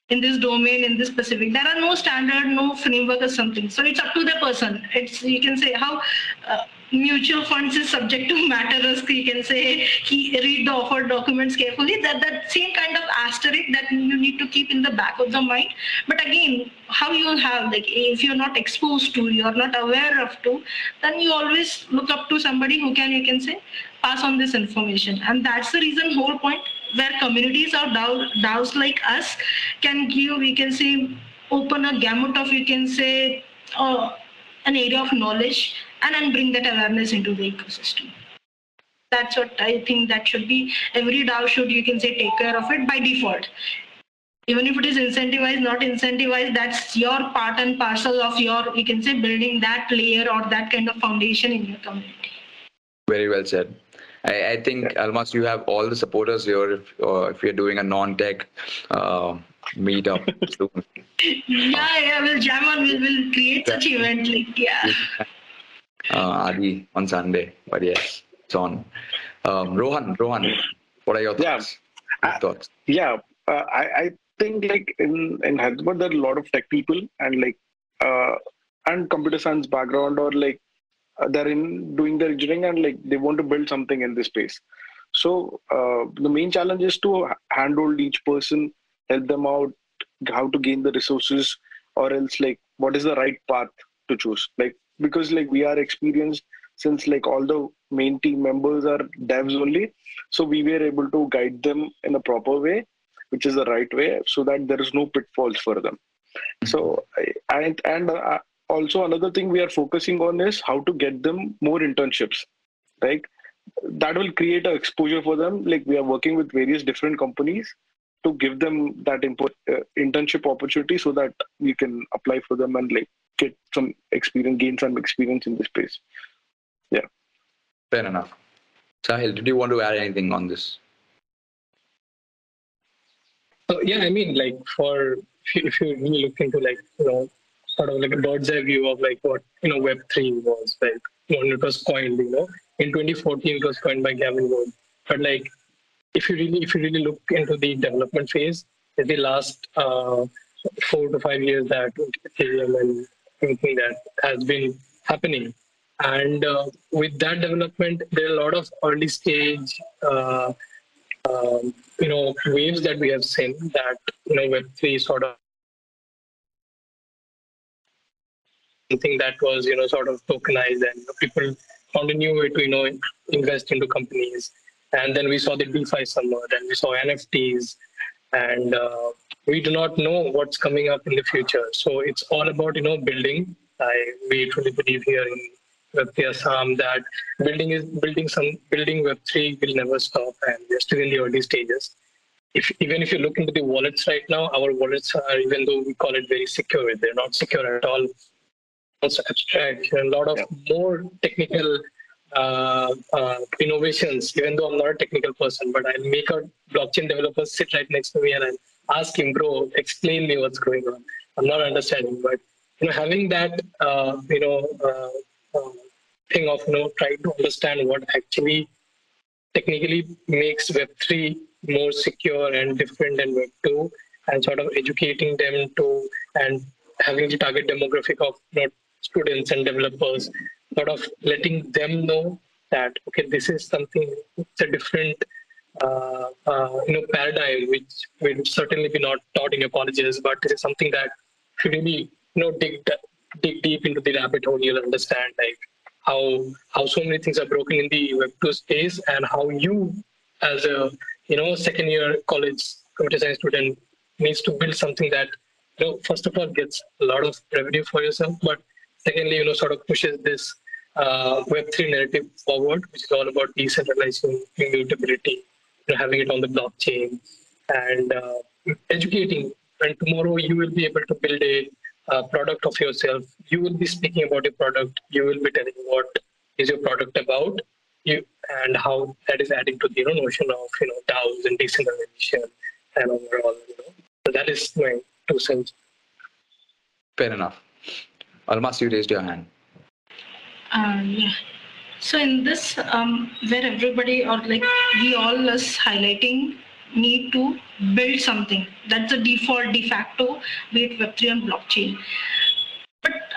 in this domain in this specific there are no standard no framework or something so it's up to the person it's you can say how uh, mutual funds is subject to matter risk you can say. He read the offer documents carefully. That that same kind of asterisk that you need to keep in the back of the mind. But again how you have like if you're not exposed to you're not aware of to then you always look up to somebody who can you can say pass on this information. And that's the reason whole point where communities or DAOs like us can give we can say open a gamut of you can say uh, an area of knowledge and then bring that awareness into the ecosystem. That's what I think that should be. Every DAO should, you can say, take care of it by default. Even if it is incentivized, not incentivized, that's your part and parcel of your, you can say, building that layer or that kind of foundation in your community. Very well said. I, I think Almas, you have all the supporters here if, uh, if you're doing a non-tech uh, meetup soon. Yeah, yeah, we'll jam on. We'll, we'll create such event. Like, yeah. Uh, Adi on Sunday. But yes, it's on. Um, Rohan, Rohan, what are your thoughts? Yeah, thoughts? yeah, uh, I, I think like in in Hyderabad there are a lot of tech people and like uh, and computer science background or like uh, they're in doing their engineering and like they want to build something in this space. So uh, the main challenge is to handhold each person, help them out, how to gain the resources, or else like what is the right path to choose. Like because like we are experienced since like all the main team members are devs only. So we were able to guide them in a proper way which is the right way so that there is no pitfalls for them. So and and uh, also another thing we are focusing on is how to get them more internships right? That will create an exposure for them. Like we are working with various different companies to give them that input, uh, internship opportunity so that we can apply for them and like get some experience, gain some experience in this space. Yeah. Fair enough. Sahil, did you want to add anything on this? So yeah, I mean, like for if you, if you really look into like you know sort of like a bird's eye view of like what you know Web three was like when it was coined, you know, in 2014 it was coined by Gavin Wood, but like if you really if you really look into the development phase, the last uh, four to five years that Ethereum and everything that has been happening. And uh, with that development, there are a lot of early stage, uh, um, you know, waves that we have seen that you know Web3 sort of something that was you know sort of tokenized and people found a new way to you know invest into companies and then we saw the DeFi summer, then we saw NFTs, and uh, we do not know what's coming up in the future. So it's all about you know building. I we truly believe here in Web3 Assam that building is building some building Web3 will never stop, and we're still in the early stages. If even if you look into the wallets right now, our wallets are even though we call it very secure, they're not secure at all. It's abstract. A lot of yeah. more technical uh, uh, innovations, even though I'm not a technical person, but I'll make a blockchain developer sit right next to me and I'll ask him, bro, explain me what's going on. I'm not understanding, but you know, having that, uh, you know, uh, uh, thing of you know, trying to understand what actually technically makes Web3 more secure and different than Web2, and sort of educating them to and having the target demographic of you know, students and developers sort of letting them know that okay this is something it's a different uh, uh, you know paradigm which will certainly be not taught in your colleges but this is something that you really you know dig dig deep into the rabbit hole you'll understand like how how so many things are broken in the web 2 space and how you as a you know second year college computer science student needs to build something that you know first of all gets a lot of revenue for yourself but secondly you know sort of pushes this uh, Web3 narrative forward, which is all about decentralizing immutability, you know, having it on the blockchain, and uh, educating. And tomorrow you will be able to build a uh, product of yourself. You will be speaking about your product. You will be telling what is your product about, you and how that is adding to the you know, notion of you know DAOs and decentralization and overall. You know, so that is my two cents. Fair enough. Almas, you raised your hand. Um, yeah. So in this, um, where everybody or like we all is highlighting need to build something. That's the default de facto, be it Web3 and blockchain.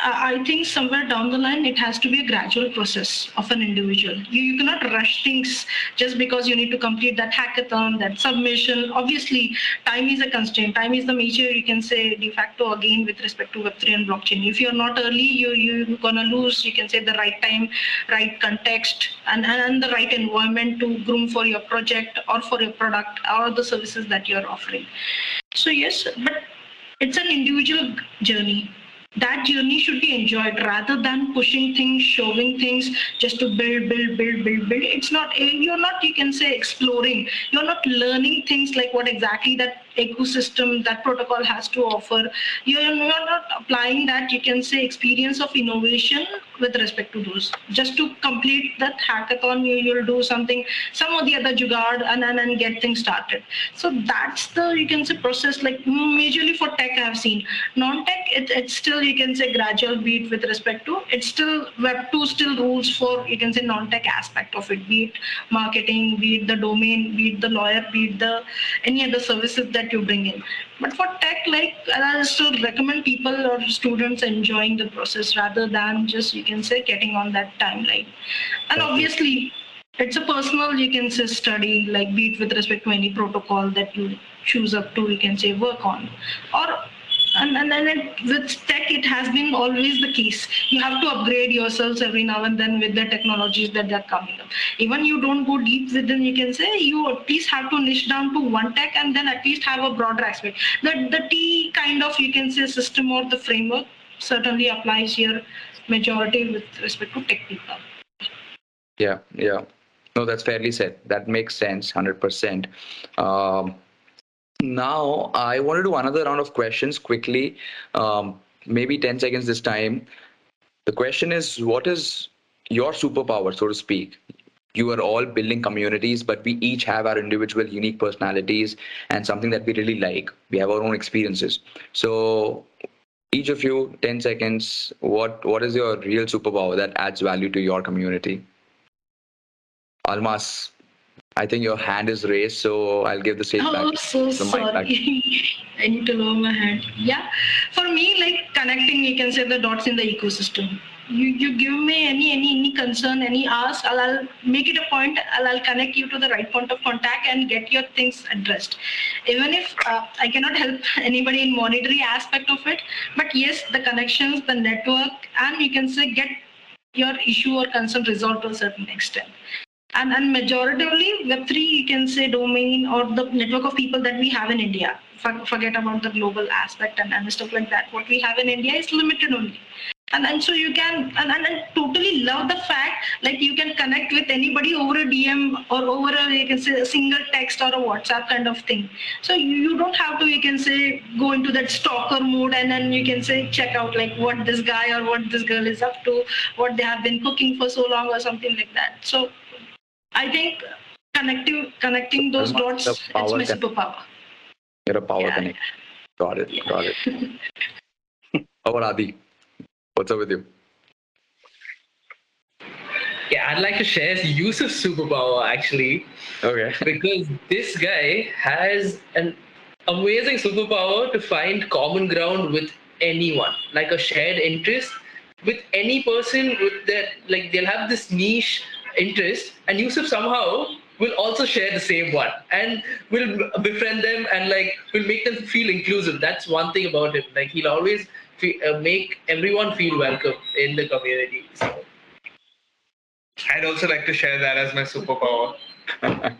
I think somewhere down the line, it has to be a gradual process of an individual. You, you cannot rush things just because you need to complete that hackathon, that submission. Obviously, time is a constraint. Time is the major, you can say, de facto again with respect to Web3 and blockchain. If you're not early, you, you're going to lose, you can say, the right time, right context, and, and the right environment to groom for your project or for your product or the services that you're offering. So, yes, but it's an individual journey that journey should be enjoyed rather than pushing things, shoving things just to build, build, build, build, build. It's not, eh, you're not, you can say, exploring. You're not learning things like what exactly that ecosystem that protocol has to offer. You're, you're not applying that, you can say, experience of innovation with respect to those. Just to complete that hackathon, you, you'll do something, some of the other jugaad and, and, and get things started. So that's the, you can say, process like majorly for tech I've seen. Non-tech, it, it's still you can say gradual beat with respect to it's still web 2 still rules for you can say non-tech aspect of it be it marketing be it the domain be it the lawyer be it the any other services that you bring in. But for tech like i still recommend people or students enjoying the process rather than just you can say getting on that timeline. And obviously it's a personal you can say study like be it with respect to any protocol that you choose up to you can say work on. Or and, and then it, with tech it has been always the case. You have to upgrade yourselves every now and then with the technologies that are coming up. Even you don't go deep with them you can say you at least have to niche down to one tech and then at least have a broader aspect. The, the t kind of you can say system or the framework certainly applies here majority with respect to tech people. Yeah yeah. No that's fairly said. That makes sense 100% um, now, I want to do another round of questions quickly, um, maybe 10 seconds this time. The question is what is your superpower, so to speak? You are all building communities, but we each have our individual unique personalities and something that we really like. We have our own experiences. So, each of you, 10 seconds, what, what is your real superpower that adds value to your community? Almas, I think your hand is raised, so I'll give the stage oh, back. Oh, so sorry. I need to lower my hand. Yeah, for me, like connecting, you can say the dots in the ecosystem. You you give me any any any concern, any ask, I'll, I'll make it a point. I'll, I'll connect you to the right point of contact and get your things addressed. Even if uh, I cannot help anybody in monetary aspect of it, but yes, the connections, the network, and you can say get your issue or concern resolved to a certain extent and, and majoritively web3 you can say domain or the network of people that we have in india. Forget about the global aspect and, and stuff like that. What we have in india is limited only. And, and so you can and, and I totally love the fact like you can connect with anybody over a dm or over a you can say a single text or a whatsapp kind of thing. So you, you don't have to you can say go into that stalker mode and then you can say check out like what this guy or what this girl is up to what they have been cooking for so long or something like that. So I think connecting connecting those dots it's my superpower. You're a power yeah. connect. Got it. Yeah. Got it. How about Adi? What's up with you? Yeah, I'd like to share Yusuf's superpower actually. Okay. because this guy has an amazing superpower to find common ground with anyone, like a shared interest with any person with that like they'll have this niche interest, and Yusuf somehow will also share the same one and will befriend them and like will make them feel inclusive. That's one thing about him. Like he'll always fe- uh, make everyone feel welcome in the community. So. I'd also like to share that as my superpower. I'm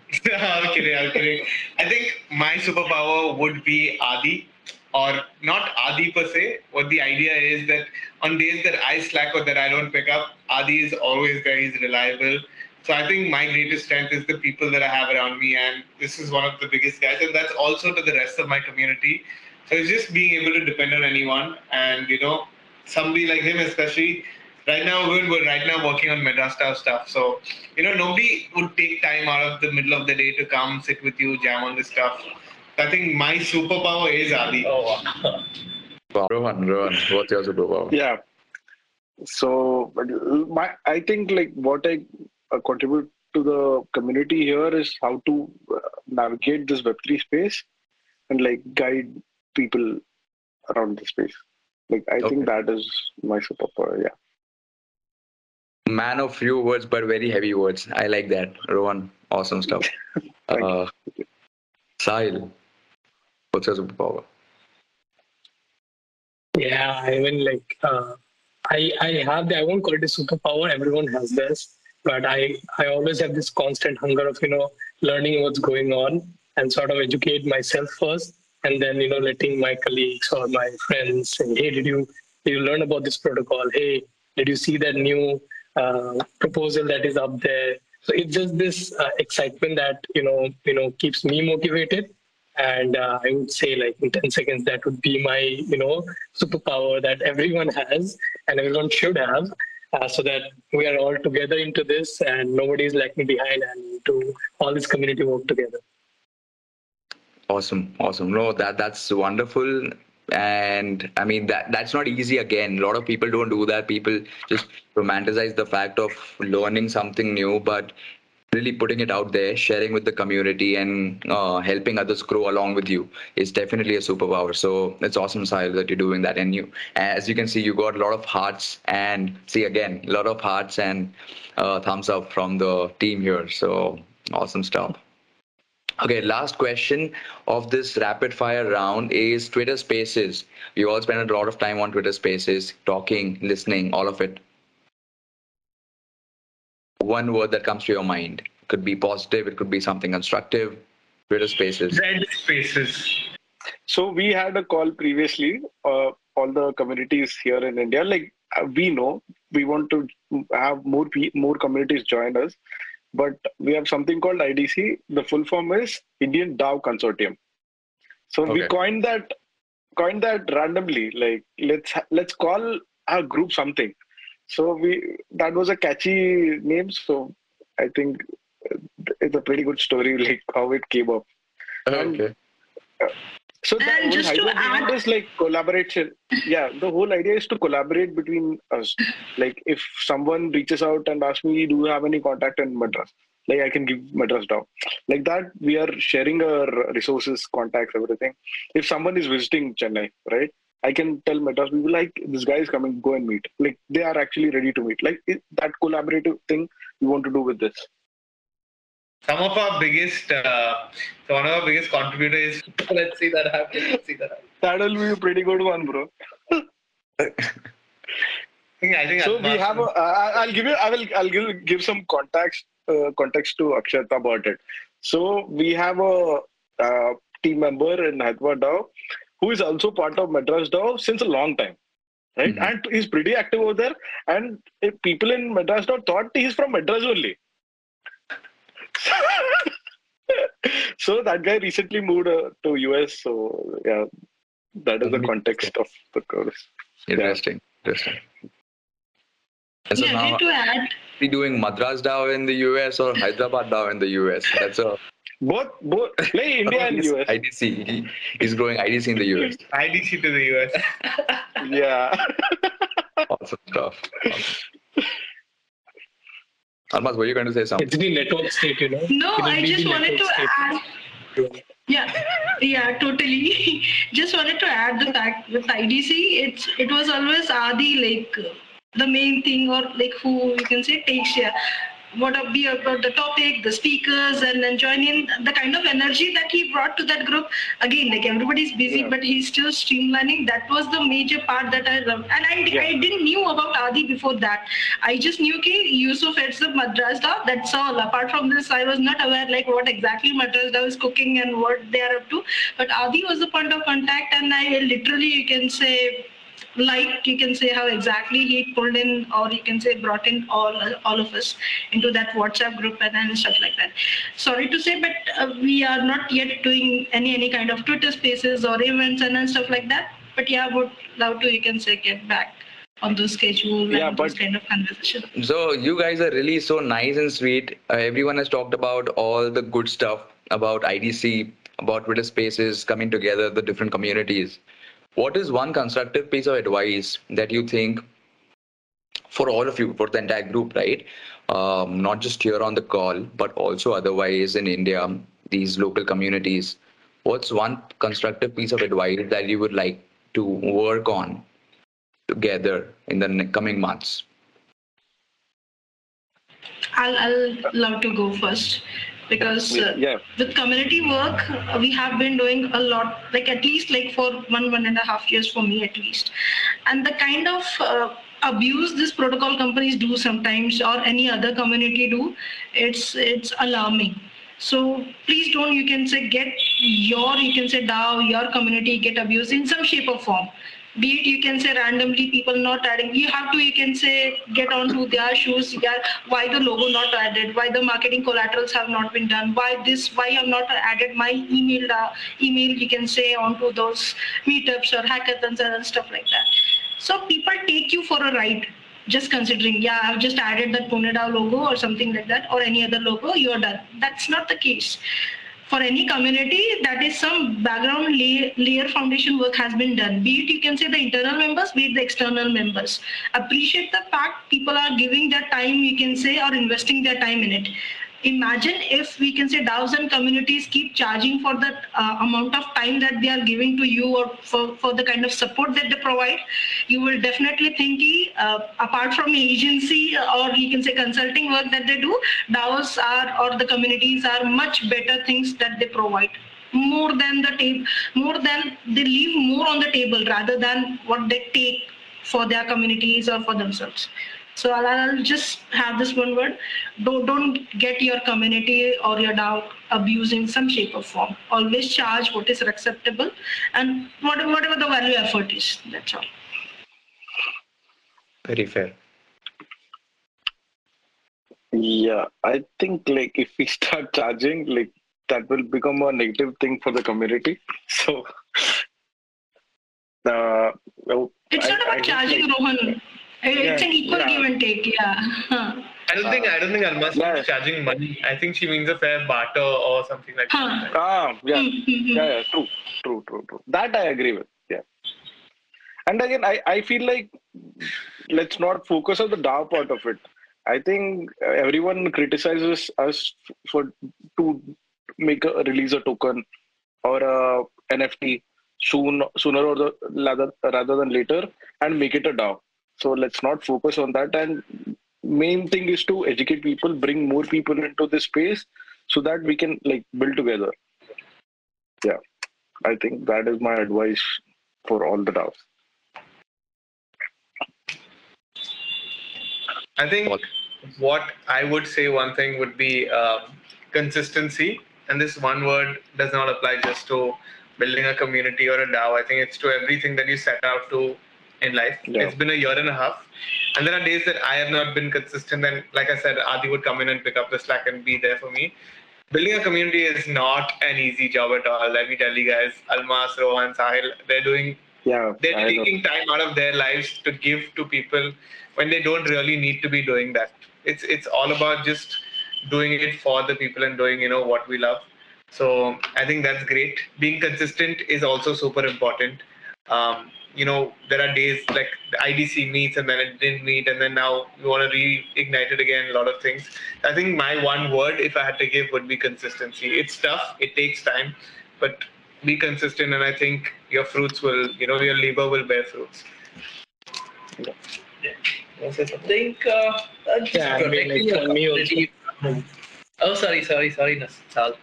kidding, I'm kidding. I think my superpower would be Adi, or not Adi per se. What the idea is that on days that I slack or that I don't pick up, Adi is always there. He's reliable. So I think my greatest strength is the people that I have around me, and this is one of the biggest guys, and that's also to the rest of my community. So it's just being able to depend on anyone, and you know, somebody like him, especially. Right now, we're, we're right now working on Madras stuff. So, you know, nobody would take time out of the middle of the day to come sit with you, jam on this stuff. I think my superpower is Adi. Oh, wow. Rohan, Rohan, what's your superpower? Yeah. So, my I think like what I uh, contribute to the community here is how to uh, navigate this Web3 space and like guide people around the space. Like I Okay. think that is my superpower. Yeah. Man of few words, but very heavy words. I like that. Rohan, awesome stuff. Thank uh, Sahil, what's your superpower? Yeah, I mean, like, uh, I I have the I won't call it a superpower. Everyone has this, but I I always have this constant hunger of you know learning what's going on and sort of educate myself first, and then you know letting my colleagues or my friends say, hey, did you did you learn about this protocol? Hey, did you see that new uh, proposal that is up there? So it's just this uh, excitement that you know you know keeps me motivated and uh, I would say like in 10 seconds that would be my you know superpower that everyone has and everyone should have uh, so that we are all together into this and nobody is lacking behind and to all this community work together. Awesome, awesome. No, that that's wonderful. And I mean that that's not easy again. A lot of people don't do that. People just romanticize the fact of learning something new, but really putting it out there, sharing with the community, and uh, helping others grow along with you is definitely a superpower. So it's awesome, Sahil, that you're doing that. And you, as you can see, you got a lot of hearts, and see again, a lot of hearts and uh, thumbs up from the team here. So awesome stuff. Okay, last question of this rapid fire round is Twitter Spaces. We all spend a lot of time on Twitter Spaces, talking, listening, all of it. One word that comes to your mind. It could be positive, it could be something constructive. Twitter Spaces. Red spaces. So we had a call previously. Uh, all the communities here in India, like uh, we know, we want to have more more communities join us, but we have something called IDC. The full form is Indian DAO Consortium. So we Okay. coined that coined that randomly. Like let's let's call our group something. So we that was a catchy name. So I think uh, it's a pretty good story, like how it came up. Okay. So the And whole just to idea add- is like collaboration. Yeah, the whole idea is to collaborate between us. Like if someone reaches out and asks me, "Do you have any contact in Madras?" Like I can give Madras DAO. Like that, we are sharing our resources, contacts, everything. If someone is visiting Chennai, right? I can tell Madras people like this guy is coming, go and meet. Like they are actually ready to meet. Like that collaborative thing we want to do with this. Some of our biggest, uh, so one of our biggest contributors. Let's see that happen. Let's see that happen. That'll be a pretty good one, bro. I think, I think so we have a, uh, I'll give you I will I'll give give some context uh, context to Akshata about it. So we have a uh, team member in Hyderabad who is also part of Madras DAO since a long time, right? Mhm. And he's pretty active over there. And if people in Madras DAO thought he's from Madras only. so that guy recently moved uh, to US. So yeah, that is the context of the course. Interesting. Interesting. And so yeah, now, to add, be doing Madras DAO in the US or Hyderabad DAO in the US? That's a Both both like India and He's US. IDC. He, he's growing IDC in the US. IDC to the US. Yeah. Awesome stuff. Awesome. Almas, were you going to say something? It's the network state, you know. no, I just wanted to network add. Yeah, yeah, totally. Just wanted to add the fact with IDC, it's it was always Adi like the main thing, or like who you can say takes yeah, what up be about the topic, the speakers, and then join in the kind of energy that he brought to that group. Again, like everybody's busy, Yeah. but he's still streamlining. That was the major part that I loved, and I Yeah. I didn't knew about Adi before that. I just knew कि Yusuf heads up Madras DAO. That's all. Apart from this, I was not aware like what exactly Madras DAO is cooking and what they are up to. But Adi was the point of contact, and I literally you can say like you can say how exactly he pulled in or you can say brought in all all of us into that whatsapp group and then stuff like that sorry to say but uh, we are not yet doing any any kind of twitter spaces or events and then stuff like that but yeah would love to you can say get back on the schedule Yeah, and those but- kind of conversation So you guys are really so nice and sweet. Uh, everyone has talked about all the good stuff about IDC, about Twitter Spaces coming together, the different communities. What is one constructive piece of advice that you think for all of you, for the entire group, right? Um, not just here on the call, but also otherwise in India, these local communities. What's one constructive piece of advice that you would like to work on together in the coming months? I'll, I'll love to go first because uh, yeah. with community work uh, we have been doing a lot like at least like for one one and a half years for me at least. And the kind of uh, abuse this protocol companies do sometimes or any other community do it's it's alarming. So please don't you can say get your you can say DAO your community get abused in some shape or form be it you can say randomly people not adding you have to you can say get onto their shoes yeah why the logo not added why the marketing collaterals have not been done why this why i've not added my email uh, email you can say onto those meetups or hackathons and stuff like that. So people take you for a ride just considering yeah i've just added that Pune DAO logo or something like that or any other logo you're done. That's not the case for any community that is some background layer, foundation work has been done. Be it you can say the internal members be it the external members. Appreciate the fact people are giving their time you can say or investing their time in it imagine if we can say DAOs and communities keep charging for the uh, amount of time that they are giving to you or for, for the kind of support that they provide, you will definitely think uh, apart from agency or you can say consulting work that they do, DAOs are or the communities are much better things that they provide. More than the table more than they leave more on the table rather than what they take for their communities or for themselves so I'll, I'll, just have this one word. Don't, don't get your community or your DAO abused in some shape or form. Always charge what is acceptable and whatever, whatever the value effort is. That's all. Very fair. Yeah, I think like if we start charging, like that will become a negative thing for the community. So, uh, well, it's not about I charging, like, Rohan. It's yeah, an equal yeah. give and take, yeah. I don't think I don't think Almas yeah. is charging money. I think she means a fair barter or something like huh. that. Ah, yeah. Mm-hmm. yeah, yeah, true, true, true, true. That I agree with. Yeah. And again, I, I feel like let's not focus on the DAO part of it. I think everyone criticizes us for to make a release a token or a NFT soon sooner or the rather rather than later and make it a DAO. So let's not focus on that. And main thing is to educate people, bring more people into this space so that we can like build together. Yeah. I think that is my advice for all the DAOs. I think what I would say one thing would be um, consistency. And this one word does not apply just to building a community or a DAO. I think it's to everything that you set out to in life. Yeah. It's been a year and a half. And there are days that I have not been consistent. And like I said, Adi would come in and pick up the slack and be there for me. Building a community is not an easy job at all. Let me tell you guys, Almas, Rohan, Sahil, they're doing, yeah, they're I taking know. time out of their lives to give to people when they don't really need to be doing that. It's it's all about just doing it for the people and doing you know what we love. So I think that's great. Being consistent is also super important. Um, you know, there are days like the IDC meets and then it didn't meet, and then now you want to reignite it again. A lot of things. I think my one word, if I had to give, would be consistency. It's tough. It takes time, but be consistent, and I think your fruits will, you know, your labor will bear fruits. Yeah. yeah. I think uh, just yeah, I mean, like, your Oh, sorry, sorry, sorry, Sal.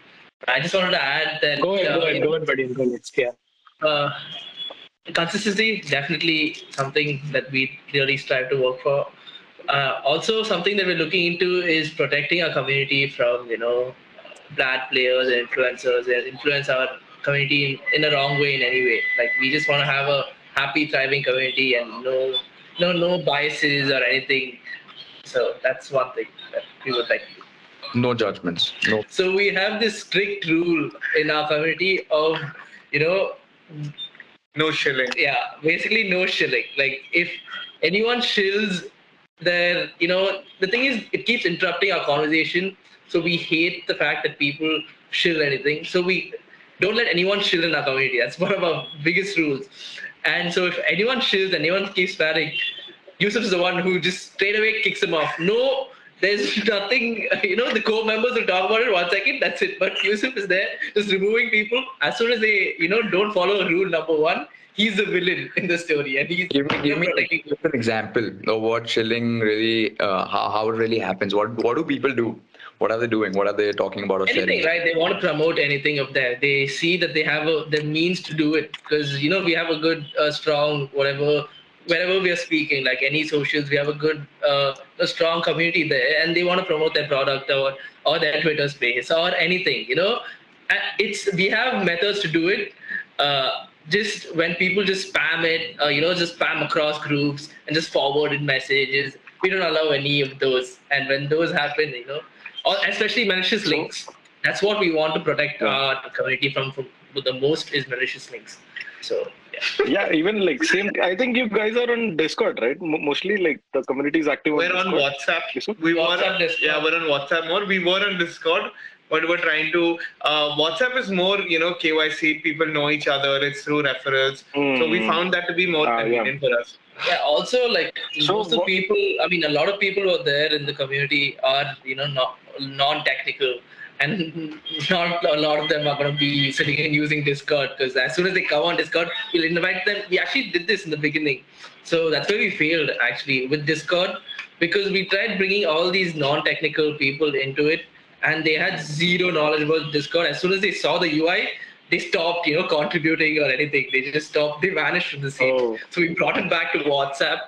I just wanted to add that. Go ahead, uh, go ahead, go ahead, buddy. Go next. Yeah. Uh, consistency definitely something that we really strive to work for. Uh, also something that we're looking into is protecting our community from you know bad players and influencers that influence our community in, in a wrong way in any way. Like we just want to have a happy thriving community and no no no biases or anything. So that's one thing that we would like to do. No judgments no. So we have this strict rule in our community of you know no shilling. Yeah, basically no shilling. Like if anyone shills their, you know, the thing is, it keeps interrupting our conversation. So we hate the fact that people shill anything. So we don't let anyone shill in our community. That's one of our biggest rules. And so if anyone shills, anyone keeps spamming, Yusuf is the one who just straight away kicks him off. No, there's nothing, you know, the core members will talk about it one second, that's it. But Yusuf is there, just removing people. As soon as they, you know, don't follow rule number one, he's the villain in the story. And he's give me, give me like, an example of what shilling really, uh, how, how it really happens. What what do people do? What are they doing? What are they talking about? or anything, right? They want to promote anything of that. They see that they have a, the means to do it because you know we have a good, uh, strong, whatever wherever we are speaking, like any socials, we have a good, uh, a strong community there, and they want to promote their product or or their Twitter space or anything. You know, it's we have methods to do it. Uh, just when people just spam it, uh, you know, just spam across groups and just forwarded messages, we don't allow any of those. And when those happen, you know, or especially malicious links, that's what we want to protect our community from. from the most is malicious links. So yeah, even like same. I think you guys are on Discord, right? M- mostly like the community is active. We're on, on WhatsApp. We were on, yeah, we're on WhatsApp more. We were on Discord, but we're trying to. Uh, WhatsApp is more, you know, KYC. People know each other. It's through referrals. Mm. So we hmm. found that to be more uh, convenient yeah. for us. Yeah. Also, like so most of the people. I mean, a lot of people who are there in the community are, you know, not non-technical and not a lot of them are going to be sitting and using Discord because as soon as they come on Discord, we'll invite them. We actually did this in the beginning, so that's where we failed actually with Discord because we tried bringing all these non-technical people into it, and they had zero knowledge about Discord. As soon as they saw the UI, they stopped, you know, contributing or anything. They just stopped. They vanished from the scene. Oh. So we brought it back to WhatsApp.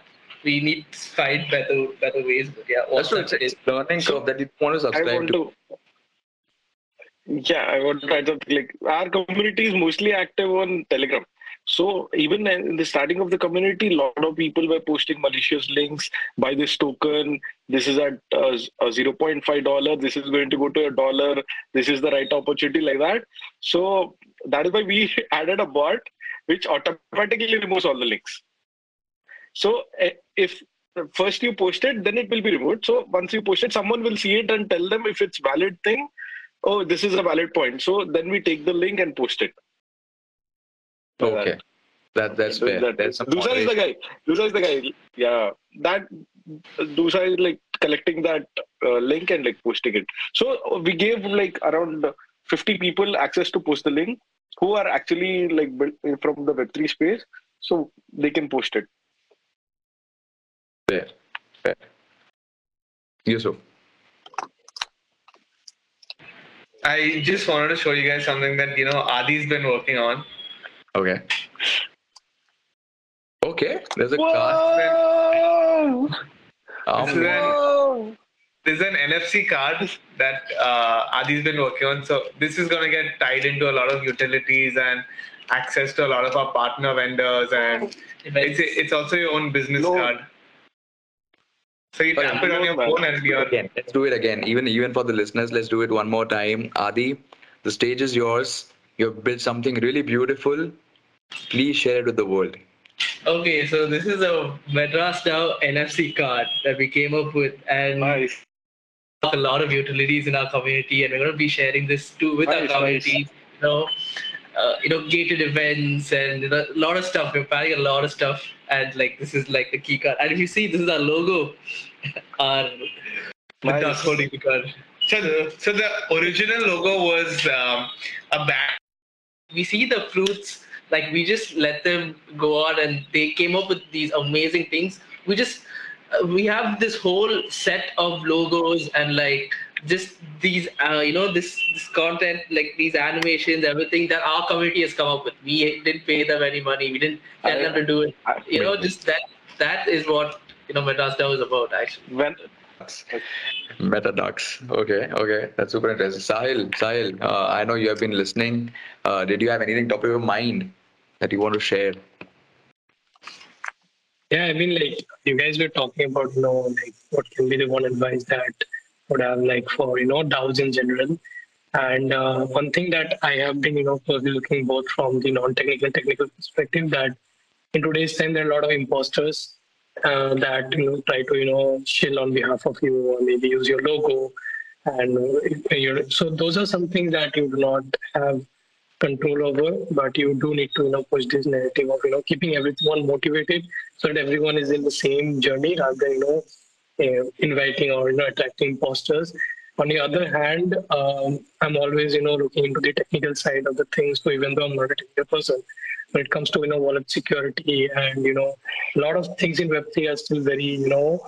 We need to find better better ways. But yeah, WhatsApp That's It's learning curve that you want to subscribe to. to yeah, I want to try to like our community is mostly active on Telegram. So even in the starting of the community, a lot of people were posting malicious links. Buy this token. This is at uh, zero point five dollar. This is going to go to a dollar. This is the right opportunity, like that. So that is why we added a bot which automatically removes all the links. So eh, if first you post it, then it will be removed. So once you post it, someone will see it and tell them if it's valid thing oh, this is a valid point. So then we take the link and post it. Okay. That that's fair. That, that's Dusa is the guy. Dusa is the guy. Yeah. That Dusa is like collecting that uh, link and like posting it. So we gave like around 50 people access to post the link who are actually like from the Web3 space. So they can post it. Fair. Fair. Yusuf. I just wanted to show you guys something that you know Adi's been working on. Okay. Okay, there's a Whoa! card. Um, this, is an, this is an NFC card that uh, Adi's been working on. So this is gonna get tied into a lot of utilities and access to a lot of our partner vendors, and it's it's also your own business no. card. So you tap it on your phone and you're again. Let's do it again. Even even for the listeners, let's do it one more time. Adi, the stage is yours. You've built something really beautiful. Please share it with the world. Okay, so this is a Madras DAO NFC card that we came up with, and nice. a lot of utilities in our community, and we're going to be sharing this too with nice, our community. Nice. You know, uh, you know, gated events and a lot of stuff. We're planning a lot of stuff, and like this is like the key card. And if you see, this is our logo, our nice. holding the card. So, so the original logo was um, a bat. We see the fruits, like we just let them go on, and they came up with these amazing things. We just uh, we have this whole set of logos and like just these uh, you know this this content like these animations everything that our community has come up with we didn't pay them any money we didn't tell I, them to do it I, you know just that that is what you know Madras DAO is about actually when Metadocs. Okay, okay, that's super interesting. Sahil, Sahil, uh, I know you have been listening. Uh, did you have anything top of your mind that you want to share? Yeah, I mean, like you guys were talking about, you know, like what can be the one advice that would have like for you know DAOs in general. And uh, one thing that I have been you know looking both from the non-technical technical perspective that in today's time there are a lot of imposters uh, that you know try to you know shill on behalf of you or maybe use your logo and uh, so those are something that you do not have control over, but you do need to you know push this narrative of you know keeping everyone motivated so that everyone is in the same journey rather than you know uh, inviting or you know attracting imposters. On the other hand, um, I'm always you know looking into the technical side of the things. So even though I'm not a technical person, when it comes to you know wallet security and you know a lot of things in Web3 are still very you know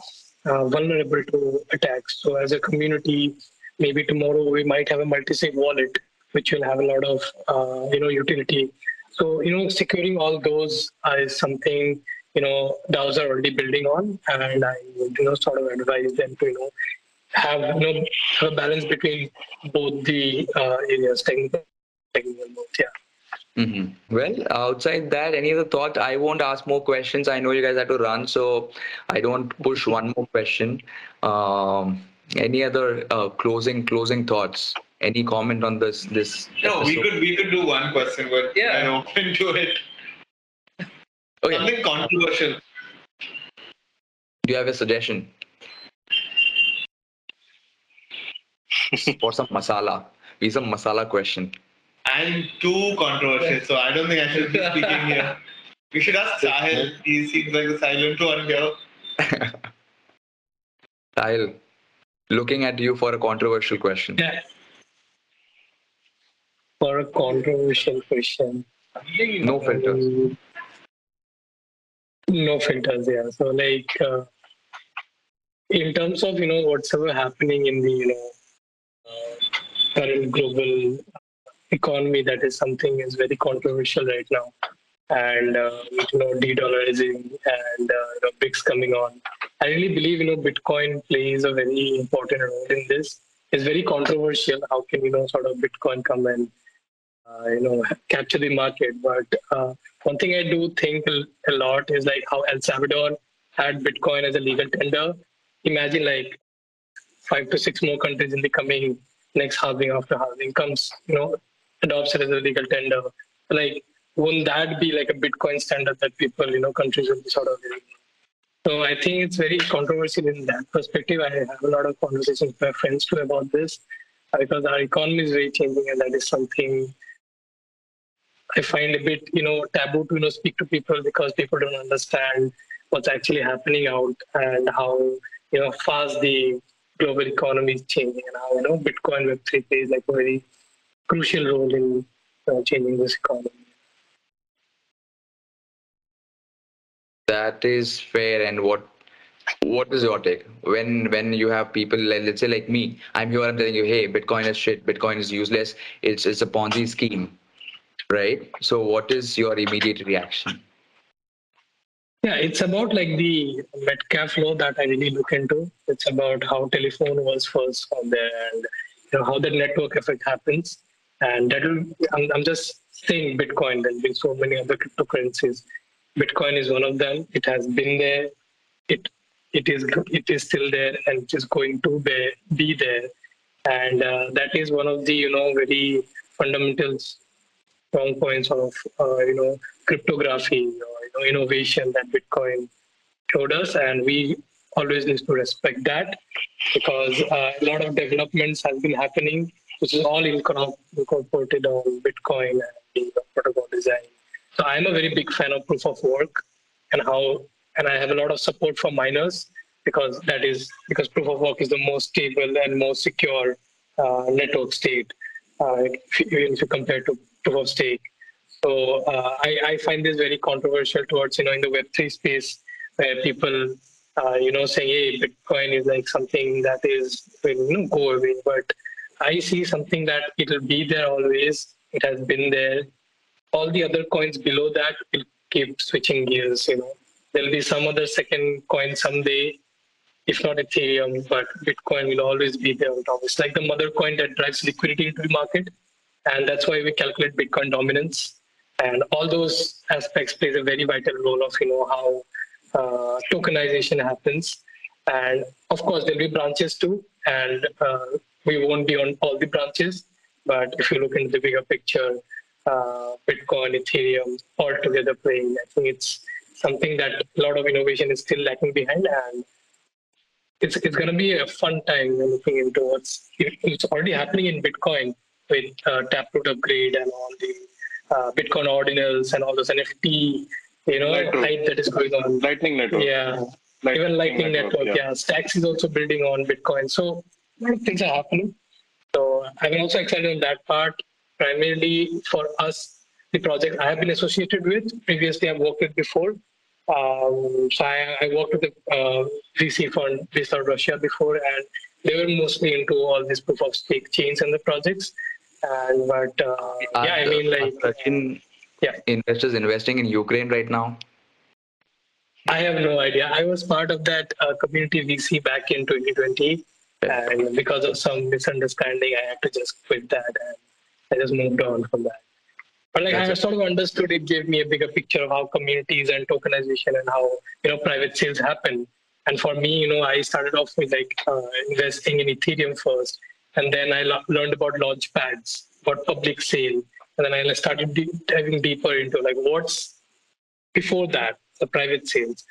uh, vulnerable to attacks. So as a community, maybe tomorrow we might have a multi-sig wallet which will have a lot of uh, you know utility. So you know securing all those is something you know DAOs are already building on, and I would you know sort of advise them to you know have you know have a balance between both the uh, areas, technical, technical both. Yeah. Mm-hmm. Well, outside that, any other thought? I won't ask more questions. I know you guys have to run, so I don't push one more question. Um, any other uh, closing closing thoughts? Any comment on this? This no, episode? we could we could do one question, but yeah, I'm open to it. Okay. Something controversial. Do you have a suggestion? For some masala. We some masala question. I'm too controversial, so I don't think I should be speaking here. We should ask Sahil. He seems like the silent one here. Sahil, looking at you for a controversial question. Yeah. For a controversial question. No filters. Um, no filters, yeah. So, like, uh, in terms of, you know, whatsoever happening in the, you know, uh, current global economy that is something is very controversial right now and uh, you know de-dollarizing and uh, you know, BRICS coming on. I really believe you know Bitcoin plays a very important role in this. It's very controversial. How can you know sort of Bitcoin come and uh, you know capture the market? But uh, one thing I do think a lot is like how El Salvador had Bitcoin as a legal tender. Imagine like five to six more countries in the coming next halving after halving comes you know adopts it as a legal tender. Like, won't that be like a Bitcoin standard that people, you know, countries will be sort of living so I think it's very controversial in that perspective. I have a lot of conversations with my friends too about this because our economy is very changing, and that is something I find a bit, you know, taboo to you know speak to people because people don't understand what's actually happening out and how you know fast the global economy is changing and how you know Bitcoin Web three plays like a very crucial role in uh, changing this economy. That is fair. And what what is your take when when you have people like, let's say like me i'm here i'm telling you hey bitcoin is shit bitcoin is useless it's it's a ponzi scheme right? So what is your immediate reaction? Yeah it's about like the metcalfe law that i really look into. It's about how telephone was first there and you know how the network effect happens. And that will I'm, I'm just saying bitcoin. There's been so many other cryptocurrencies. Bitcoin is one of them. It has been there. It it is it is still there and it is going to be, be there. And uh, that is one of the you know very fundamental strong points of uh, you know cryptography or you know, innovation that bitcoin showed us and we always need to respect that because uh, a lot of developments have been happening which is all incorporated on Bitcoin and the protocol design. So I'm a very big fan of proof of work and how, and I have a lot of support from miners because that is because proof of work is the most stable and most secure uh, network state, uh, if, if you compare to of stake. So uh, I, I, find this very controversial towards you know in the Web three space where people uh, you know saying hey Bitcoin is like something that is will you know go away, but I see something that it'll be there always. It has been there. All the other coins below that will keep switching gears. You know, there'll be some other second coin someday, if not Ethereum, but Bitcoin will always be there on top. It's like the mother coin that drives liquidity into the market, and that's why we calculate Bitcoin dominance. And all those aspects plays a very vital role of you know how uh, tokenization happens. And of course, there'll be branches too. And uh, we won't be on all the branches, but if you look into the bigger picture, uh, Bitcoin, Ethereum, all together playing, I think it's something that a lot of innovation is still lacking behind, and it's it's going to be a fun time looking into what's it's already happening in Bitcoin. With uh, Taproot upgrade and all the uh, Bitcoin ordinals and all those NFT, you know, Lightroom. hype that is going on. Lightning Network. Yeah, Lightning even Lightning Network. yeah. Stacks is also building on Bitcoin. So a lot of things are happening. So I'm also excited on that part. Primarily for us, the project I have been associated with. Previously, I've worked with before. Um, so I, I worked with the uh, VC fund based out of Russia before, and they were mostly into all these proof of stake chains and the projects. And but uh, yeah, I mean like Are Russian yeah. investors investing in Ukraine right now. I have no idea. I was part of that uh, community VC back in 2020, and because of some misunderstanding, I had to just quit that, and I just moved on from that. But like I sort of understood, it gave me a bigger picture of how communities and tokenization and how you know private sales happen. And for me, you know, I started off with like uh, investing in Ethereum first, and then I learned about launch pads, about public sale, and then I started de- diving deeper into like what's before that, the private sales.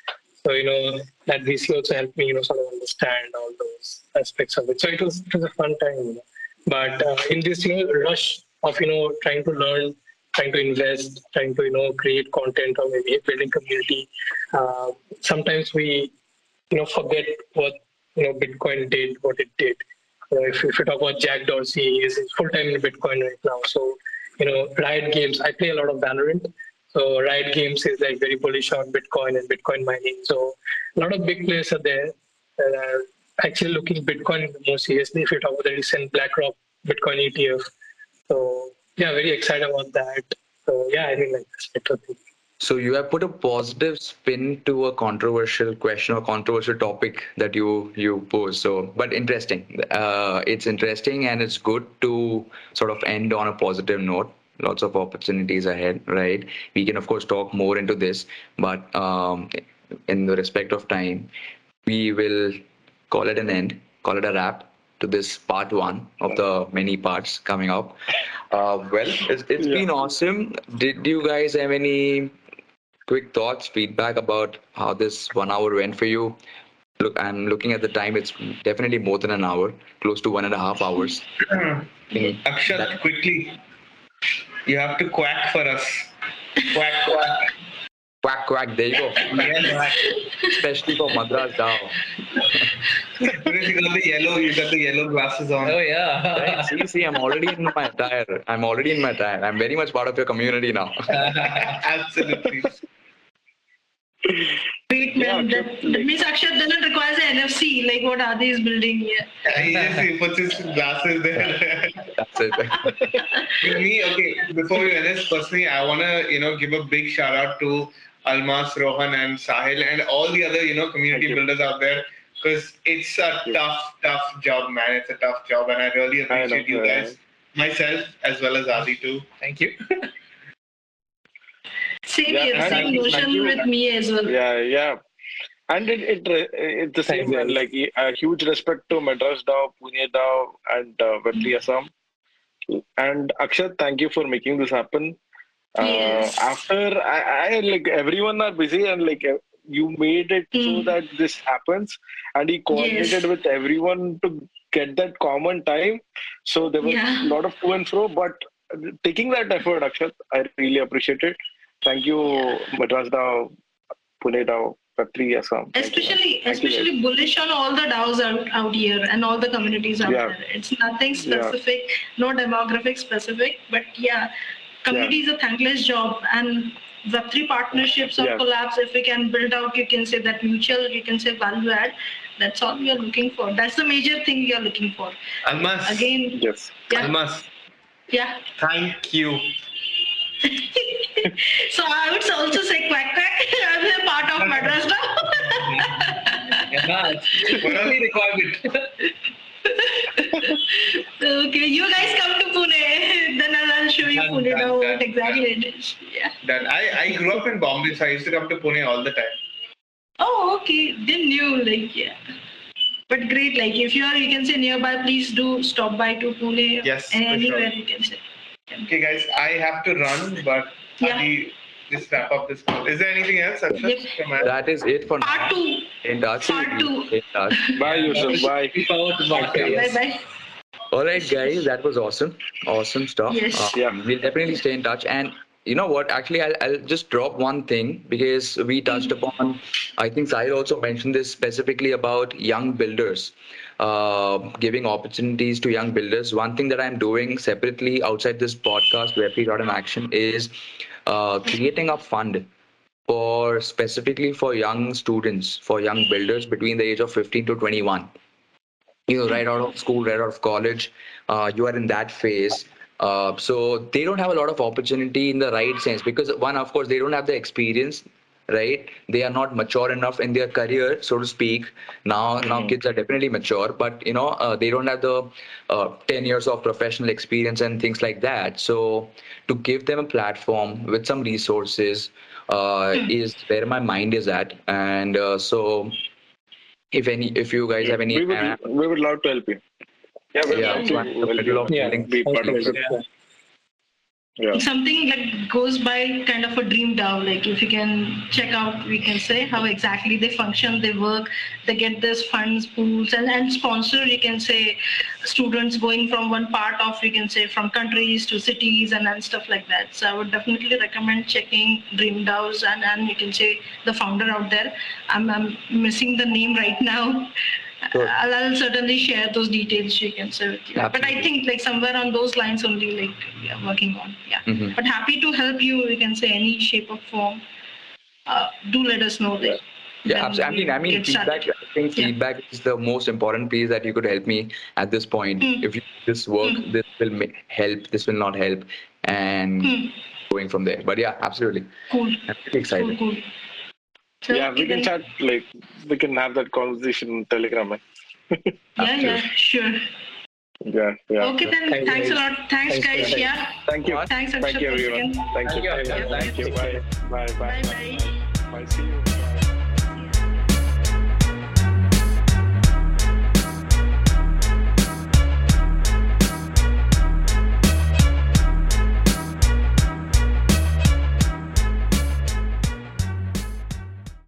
So you know that VC also helped me, you know, sort of understand all those aspects of it. So it was it was a fun time. But uh, in this, you know, rush of you know trying to learn, trying to invest, trying to you know create content or maybe building community, uh, sometimes we you know forget what you know Bitcoin did, what it did. Uh, if, if you talk about Jack Dorsey, he is full time in Bitcoin right now. So you know, Riot Games. I play a lot of Valorant. So Riot Games is like very bullish on Bitcoin and Bitcoin mining. So a lot of big players are there that are actually looking Bitcoin more seriously. If you talk about the recent BlackRock Bitcoin ETF, so yeah, very excited about that. So yeah, I think like that's it. So you have put a positive spin to a controversial question or controversial topic that you you pose. So, but interesting. Uh, it's interesting and it's good to sort of end on a positive note. Lots of opportunities ahead, right? We can of course talk more into this, but um, in the respect of time, we will call it an end, call it a wrap to this part one of the many parts coming up. Uh, well, it's, it's Yeah. been awesome. Did you guys have any quick thoughts, feedback about how this one hour went for you? Look, I'm looking at the time. It's definitely more than an hour, close to one and a half hours. Mm, Akshat, That- quickly. You have to quack for us. Quack, quack. Quack, quack. There you go. Yes. Especially for Madras DAO. Because you got the yellow, you got the yellow glasses on. Oh yeah. Right, see, see, I'm already in my attire. I'm already in my attire. I'm very much part of your community now. Absolutely. Wait, Yeah. That, like- means Akshat doesn't requires an NFC, like what Adi is building here. He just he puts his glasses there. That's it. Me, okay, before we end this, personally, I want to, you know, give a big shout out to Almas, Rohan, and Sahil, and all the other, you know, community Thank you. builders out there, because it's a you. tough, tough job, man. It's a tough job, and I really I appreciate you guys, myself as well as Adi too. Thank you. Same Yeah, here, same notion with me as well. Yeah, yeah. And it, it re- it's the same, Thanks, Like a huge respect to Madras DAO, Pune DAO, and uh, Web3 Assam. And Akshat, thank you for making this happen. Uh, Yes. After I, I like everyone are busy and like uh, you made it so Mm. that this happens, and he coordinated Yes. with everyone to get that common time. So there was Yeah. a lot of to and fro, but taking that effort, Akshat, I really appreciate it. Thank you, Madras DAO, Pune DAO, Web3 Assam. Thank you. Especially, Thank you, especially bullish on all the DAOs out, out here and all the communities out Yeah. there. It's nothing Yeah. specific, no demographic specific, but yeah, community is a thankless job and Web3 partnerships or Yeah. collabs, if we can build out, you can say that mutual, you can say value add. That's all we are looking for. That's the major thing we are looking for. Almas, Again, Yes. yeah, Almas, yeah. thank you. So I would also say quack quack. I'm a part of Madras now. One only requirement. okay, you guys come to Pune, then I'll, show you Done, Pune done, now done, what exactly it is. Yeah. That I, I grew up in Bombay, so I used to come to Pune all the time. Oh, okay. Didn't knew like yeah. But great, like if you are, you can say nearby. Please do stop by to Pune. Yes, anywhere sure. you can say. Okay, guys, I have to run, but Yeah. Adi, just wrap up this call. Is there anything else, Akshat? Yep. That is it for Part now. two. In touch. Part two. In touch. Bye, Yusuf. Bye. Looking forward to more. Bye bye. All right, guys, that was awesome. Awesome stuff. Yes. Uh, Yeah. We'll definitely stay in touch. And you know what? Actually, I'll, I'll just drop one thing because we touched upon, I think Sahil also mentioned this specifically about young builders, uh, giving opportunities to young builders. One thing that I'm doing separately outside this podcast, Web3 in Action, is uh, creating a fund for specifically for young students, for young builders between the age of 15 to 21 you know, right out of school, right out of college, uh, you are in that phase. Uh, so they don't have a lot of opportunity in the right sense because one, of course, they don't have the experience, right? They are not mature enough in their career, so to speak. Now, now kids are definitely mature, but you know, uh, they don't have the uh, 10 years of professional experience and things like that. So to give them a platform with some resources uh, is where my mind is at, and uh, so if any if you guys have any we would we would love to help you. Yeah, we'd Yeah, love so I'm in the of Yeah. building- be part of it. Yeah. Yeah. something that goes by kind of a dream DAO. Like if you can check out, we can say how exactly they function, they work, they get this funds, pools, and, and sponsor. You can say students going from one part of, you can say from countries to cities and, and stuff like that. So I would definitely recommend checking Dream DAOs and, and you can say the founder out there. I'm, I'm missing the name right now. Sure. I'll, I'll certainly share those details you can share with you. But I think like somewhere on those lines only like we are working on. Yeah. Mhm. But happy to help you. You can say any shape or form. Uh, do let us know. Like, Yeah, absolutely. I mean, I mean, get started. I think Yeah. feedback is the most important piece that you could help me at this point. Mm. If you, this work, Mm. this will ma- help. This will not help, and Hmm, going from there. But yeah, absolutely. cool. I'm pretty excited. Cool, cool. So, Yeah, we can chat like we can have that conversation in Telegram. eh? Yeah, yeah, sure. Yeah, yeah. Okay, then. Thank you, thanks a lot. Thanks, Thanks guys. Yeah. Thank you. Thanks, Thank you, everyone. again. Thank you. Thank you. Thank you. Bye. Bye. Bye. Bye, bye. Bye. See you.